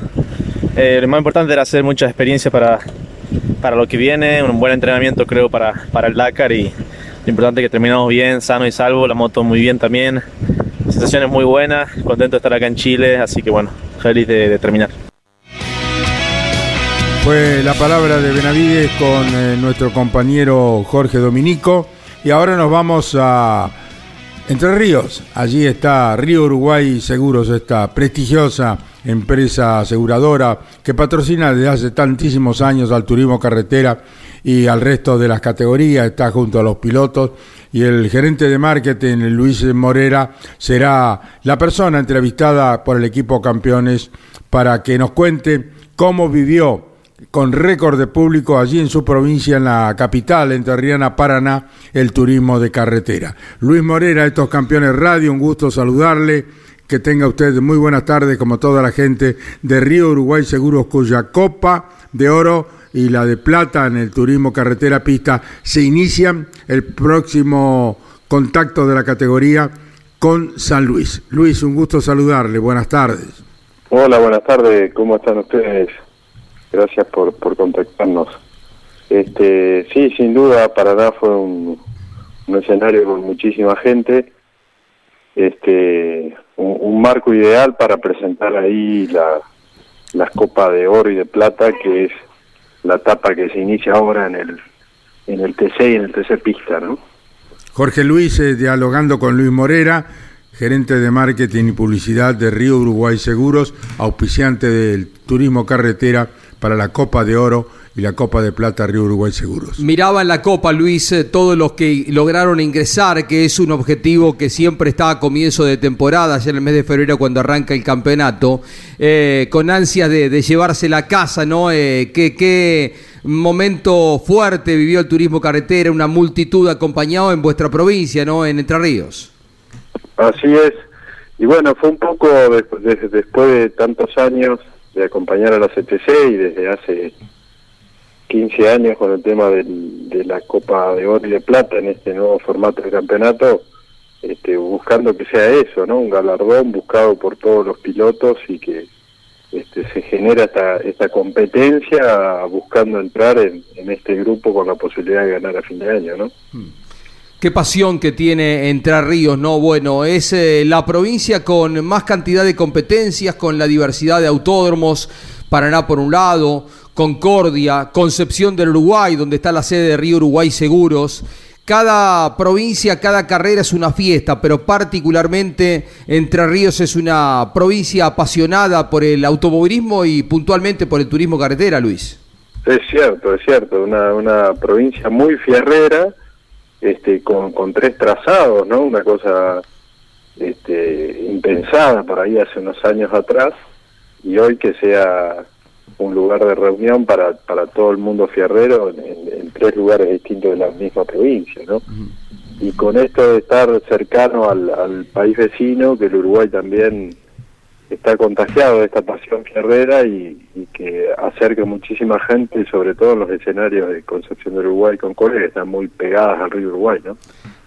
Eh, lo más importante era hacer mucha experiencia para, para lo que viene, un buen entrenamiento creo para, para el Dakar y lo importante es que terminamos bien, sano y salvo, la moto muy bien también, sensaciones muy buenas, contento de estar acá en Chile, así que bueno, feliz de, terminar. Fue la palabra de Benavides con eh, nuestro compañero Jorge Dominico y ahora nos vamos a Entre Ríos. Allí está Río Uruguay Seguros, esta prestigiosa empresa aseguradora que patrocina desde hace tantísimos años al turismo carretera y al resto de las categorías, está junto a los pilotos y el gerente de marketing, Luis Morera, será la persona entrevistada por el equipo campeones para que nos cuente cómo vivió con récord de público allí en su provincia, en la capital, en Terriana, Paraná, el turismo de carretera. Luis Morera, estos campeones radio, un gusto saludarle. Que tenga usted muy buenas tardes, como toda la gente de Río Uruguay Seguros, cuya Copa de Oro y la de plata en el turismo carretera pista se inician el próximo contacto de la categoría con San Luis. Luis, un gusto saludarle, buenas tardes. Hola, buenas tardes, ¿cómo están ustedes? Gracias por, por contactarnos. Este, sí, sin duda, Paraná fue un, un escenario con muchísima gente, este, un, marco ideal para presentar ahí la, las copas de oro y de plata, que es la etapa que se inicia ahora en el, en el TC y en el TC Pista, ¿no? Jorge Luis, eh, dialogando con Luis Morera, gerente de marketing y publicidad de Río Uruguay Seguros, auspiciante del turismo carretera para la Copa de Oro y la Copa de Plata Río Uruguay Seguros. Miraba en la Copa, Luis, eh, todos los que lograron ingresar, que es un objetivo que siempre está a comienzo de temporada, ya en el mes de febrero cuando arranca el campeonato, eh, con ansias de, llevarse la casa, ¿no? Eh, ¿qué, momento fuerte vivió el turismo carretera, una multitud acompañado en vuestra provincia, ¿no? En Entre Ríos. Así es. Y bueno, fue un poco después de tantos años de acompañar a la CTC y desde hace 15 años con el tema de la Copa de Oro y de Plata en este nuevo formato de campeonato, este, buscando que sea eso, ¿no? Un galardón buscado por todos los pilotos y que este, se genera esta, esta competencia buscando entrar en, este grupo con la posibilidad de ganar a fin de año, ¿no? Hmm. Qué pasión que tiene Entre Ríos, ¿no? Bueno, es eh, la provincia con más cantidad de competencias, con la diversidad de autódromos, Paraná por un lado, Concordia, Concepción del Uruguay, donde está la sede de Río Uruguay Seguros. Cada provincia, cada carrera es una fiesta, pero particularmente Entre Ríos es una provincia apasionada por el automovilismo y puntualmente por el turismo carretera, Luis. Es cierto, es cierto, una, una provincia muy fierrera, este, con, con tres trazados, ¿no? Una cosa este, impensada por ahí hace unos años atrás, y hoy que sea un lugar de reunión para, para todo el mundo fierrero en, tres lugares distintos de la misma provincia, ¿no? Y con esto de estar cercano al, país vecino, que el Uruguay también está contagiado de esta pasión fierrera y, que acerca muchísima gente, sobre todo en los escenarios de Concepción del Uruguay con Concordia, que están muy pegadas al río Uruguay, ¿no?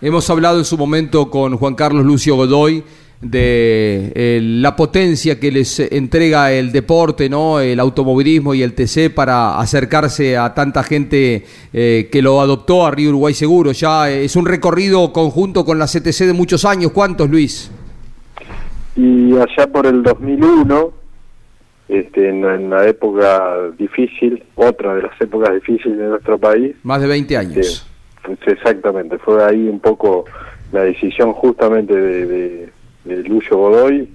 Hemos hablado en su momento con Juan Carlos Lucio Godoy, de eh, la potencia que les entrega el deporte, ¿no? el automovilismo y el TC para acercarse a tanta gente eh, que lo adoptó a Río Uruguay Seguro. Ya es un recorrido conjunto con la CTC de muchos años. ¿Cuántos, Luis? Y allá por el 2001, este, en, la época difícil, otra de las épocas difíciles de nuestro país. Más de 20 años. exactamente, fue ahí un poco la decisión justamente de de Lucio Godoy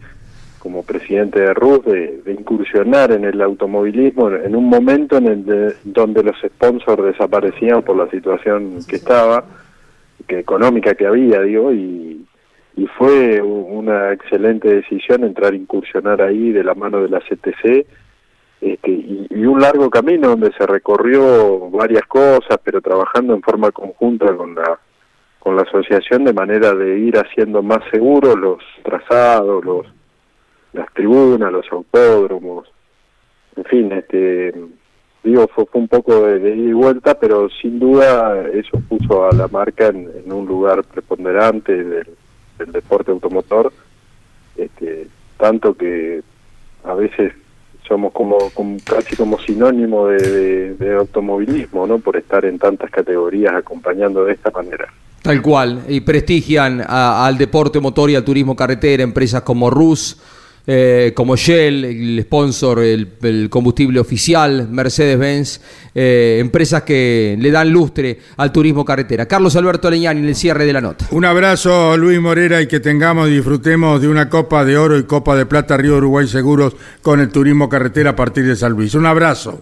como presidente de RUS de, incursionar en el automovilismo en un momento en el donde los sponsors desaparecían por la situación que estaba, que económica que había, digo, y, y fue una excelente decisión entrar a incursionar ahí de la mano de la CTC este, y, un largo camino donde se recorrió varias cosas, pero trabajando en forma conjunta con la con la asociación de manera de ir haciendo más seguros los trazados, los las tribunas, los autódromos, en fin, este digo, fue, fue un poco de, de ida y vuelta, pero sin duda eso puso a la marca en, en un lugar preponderante del, del deporte automotor, este, tanto que a veces somos como, casi como sinónimo de, de- de automovilismo, ¿no? Por estar en tantas categorías acompañando de esta manera. Tal cual, y prestigian a- al deporte motor y al turismo carretera, empresas como Rus, eh, como Shell, el sponsor, el, el combustible oficial, Mercedes-Benz, eh, empresas que le dan lustre al turismo carretera. Carlos Alberto Leñani en el cierre de la nota. Un abrazo, Luis Morera, y que tengamos y disfrutemos de una Copa de Oro y Copa de Plata Río Uruguay Seguros con el turismo carretera a partir de San Luis. Un abrazo.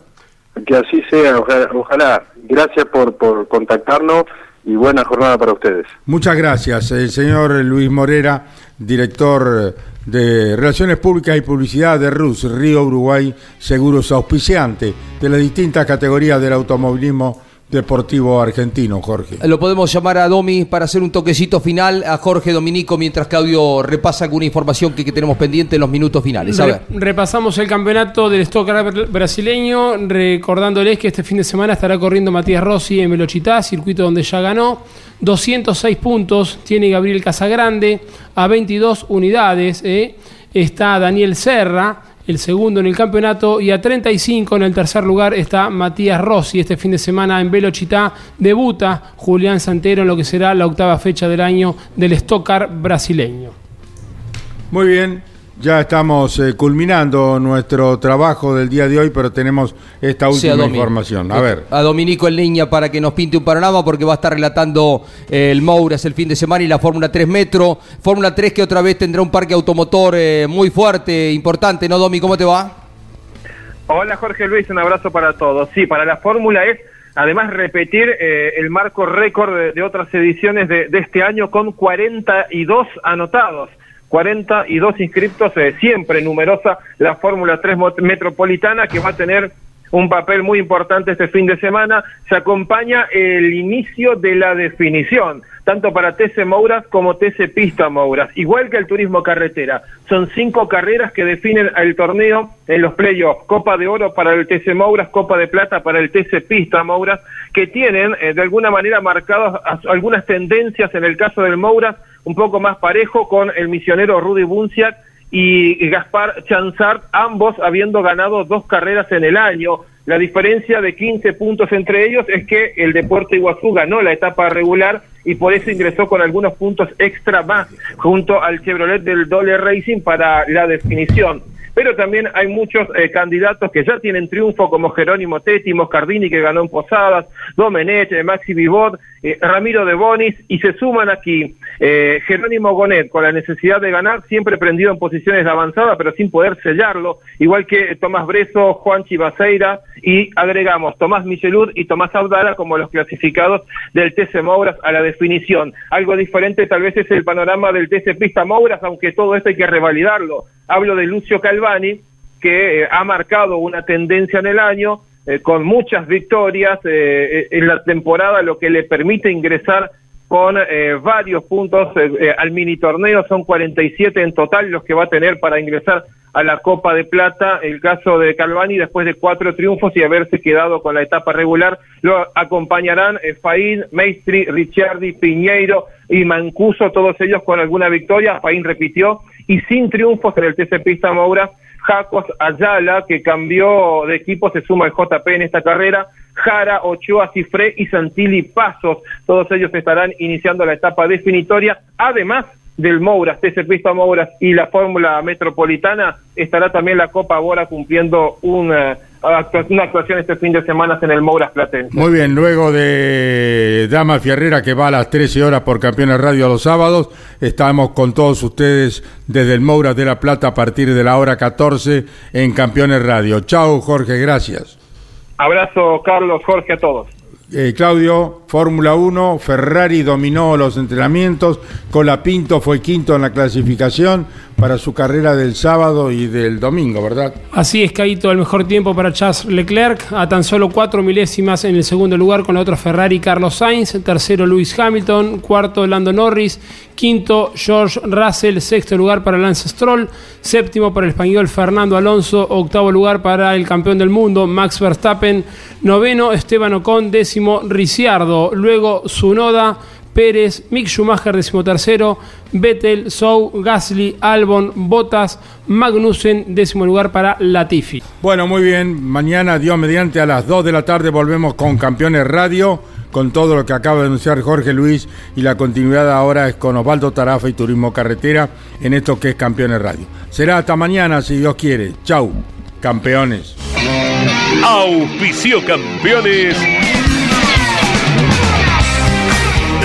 Que así sea, ojalá. ojalá. Gracias por, por contactarnos y buena jornada para ustedes. Muchas gracias. El señor Luis Morera, director de Relaciones Públicas y Publicidad de RUS, Río Uruguay Seguros Auspiciante, de las distintas categorías del automovilismo deportivo argentino, Jorge. Lo podemos llamar a Domi para hacer un toquecito final a Jorge Dominico mientras Claudio repasa alguna información que, que tenemos pendiente en los minutos finales. A Re- ver. repasamos el campeonato del Stock brasileño, recordándoles que este fin de semana estará corriendo Matías Rossi en Velochitá, circuito donde ya ganó. 206 puntos tiene Gabriel Casagrande, a 22 unidades eh, está Daniel Serra, el segundo en el campeonato, y a 35 en el tercer lugar está Matías Rossi. Este fin de semana en Velochitá debuta Julián Santero en lo que será la octava fecha del año del Stock Car brasileño. Muy bien, ya estamos eh, culminando nuestro trabajo del día de hoy, pero tenemos esta última información. A ver. A Dominico en línea para que nos pinte un panorama porque va a estar relatando eh, el Mouras el fin de semana y la Fórmula 3 Metro. Fórmula 3 que otra vez tendrá un parque automotor eh, muy fuerte, importante, ¿no, Domi? ¿Cómo te va? Hola Jorge Luis, un abrazo para todos. Sí, para la Fórmula es además repetir eh, el marco récord de, de otras ediciones de, de este año con 42 anotados. 42 inscriptos, eh, siempre numerosa la Fórmula 3 mo- Metropolitana que va a tener un papel muy importante este fin de semana. Se acompaña el inicio de la definición, tanto para TC Mouras como TC Pista Mouras, igual que el turismo carretera. Son cinco carreras que definen el torneo en los playoffs. Copa de Oro para el TC Mouras, Copa de Plata para el TC Pista Mouras, que tienen eh, de alguna manera marcadas as- algunas tendencias en el caso del Mouras, un poco más parejo con el misionero Rudy Bunciak y Gaspar Chanzart, ambos habiendo ganado dos carreras en el año. La diferencia de 15 puntos entre ellos es que el Deporte Iguazú ganó la etapa regular y por eso ingresó con algunos puntos extra más junto al Chevrolet del Dole Racing para la definición. Pero también hay muchos eh, candidatos que ya tienen triunfo, como Jerónimo Tetti, Moscardini, que ganó en Posadas, Domenech, eh, Maxi Vivot, eh, Ramiro de Bonis, y se suman aquí eh, Jerónimo Gonet, con la necesidad de ganar, siempre prendido en posiciones de avanzada, pero sin poder sellarlo, igual que Tomás Breso, Juan Chivaseira, y agregamos Tomás Michelud y Tomás Audara como los clasificados del TC Mouras a la definición. Algo diferente tal vez es el panorama del TC Pista Mouras, aunque todo esto hay que revalidarlo. Hablo de Lucio Calvani, que eh, ha marcado una tendencia en el año, eh, con muchas victorias eh, eh, en la temporada, lo que le permite ingresar con eh, varios puntos eh, eh, al mini torneo, son 47 en total los que va a tener para ingresar a la Copa de Plata. El caso de Calvani, después de cuatro triunfos y haberse quedado con la etapa regular, lo acompañarán Faín, Maestri, Ricciardi, Piñeiro y Mancuso, todos ellos con alguna victoria. Faín repitió y sin triunfos en el TC Pista Moura. Jacos Ayala, que cambió de equipo, se suma al JP en esta carrera. Jara, Ochoa, Cifré y Santilli Pasos. Todos ellos estarán iniciando la etapa definitoria. Además del Mouras, TC Pista Mouras y la Fórmula Metropolitana, estará también la Copa Bora cumpliendo una, actua- una actuación este fin de semana en el Mouras Platense. Muy bien, luego de Dama Fierrera que va a las 13 horas por Campeones Radio los sábados, estamos con todos ustedes desde el Mouras de la Plata a partir de la hora 14 en Campeones Radio. Chao Jorge, gracias. Abrazo, Carlos, Jorge, a todos. Eh, Claudio, Fórmula 1, Ferrari dominó los entrenamientos, Colapinto fue quinto en la clasificación para su carrera del sábado y del domingo, ¿verdad? Así es, Caíto, el mejor tiempo para Charles Leclerc, a tan solo cuatro milésimas en el segundo lugar con la otra Ferrari Carlos Sainz, tercero Lewis Hamilton, cuarto Lando Norris, Quinto, George Russell. Sexto lugar para Lance Stroll. Séptimo para el español Fernando Alonso. Octavo lugar para el campeón del mundo Max Verstappen. Noveno, Esteban Ocon. Décimo, Ricciardo. Luego, Sunoda. Pérez, Mick Schumacher decimotercero, Vettel, Sou, Gasly, Albon, Bottas, Magnussen, décimo lugar para Latifi. Bueno, muy bien. Mañana, Dios mediante, a las 2 de la tarde volvemos con Campeones Radio, con todo lo que acaba de anunciar Jorge Luis y la continuidad ahora es con Osvaldo Tarafa y Turismo Carretera en esto que es Campeones Radio. Será hasta mañana, si Dios quiere. Chau, campeones. Auspicio campeones.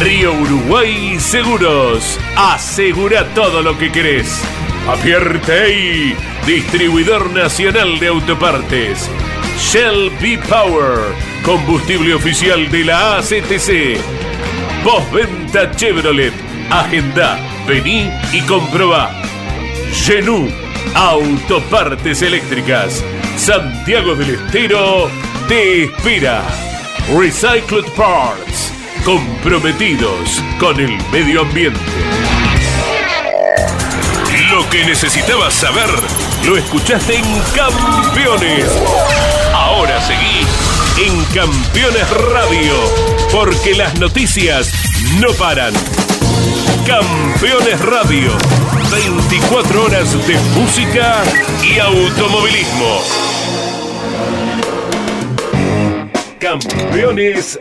Río Uruguay Seguros. Asegura todo lo que querés. Apierte distribuidor nacional de autopartes. Shell B Power, combustible oficial de la ACTC. Postventa Chevrolet. Agenda, vení y comprobá. Genú, autopartes eléctricas. Santiago del Estero te espera. Recycled Parts, comprometidos con el medio ambiente. Lo que necesitabas saber lo escuchaste en Campeones. Ahora seguí en Campeones Radio, porque las noticias no paran. Campeones Radio, 24 horas de música y automovilismo. Campeones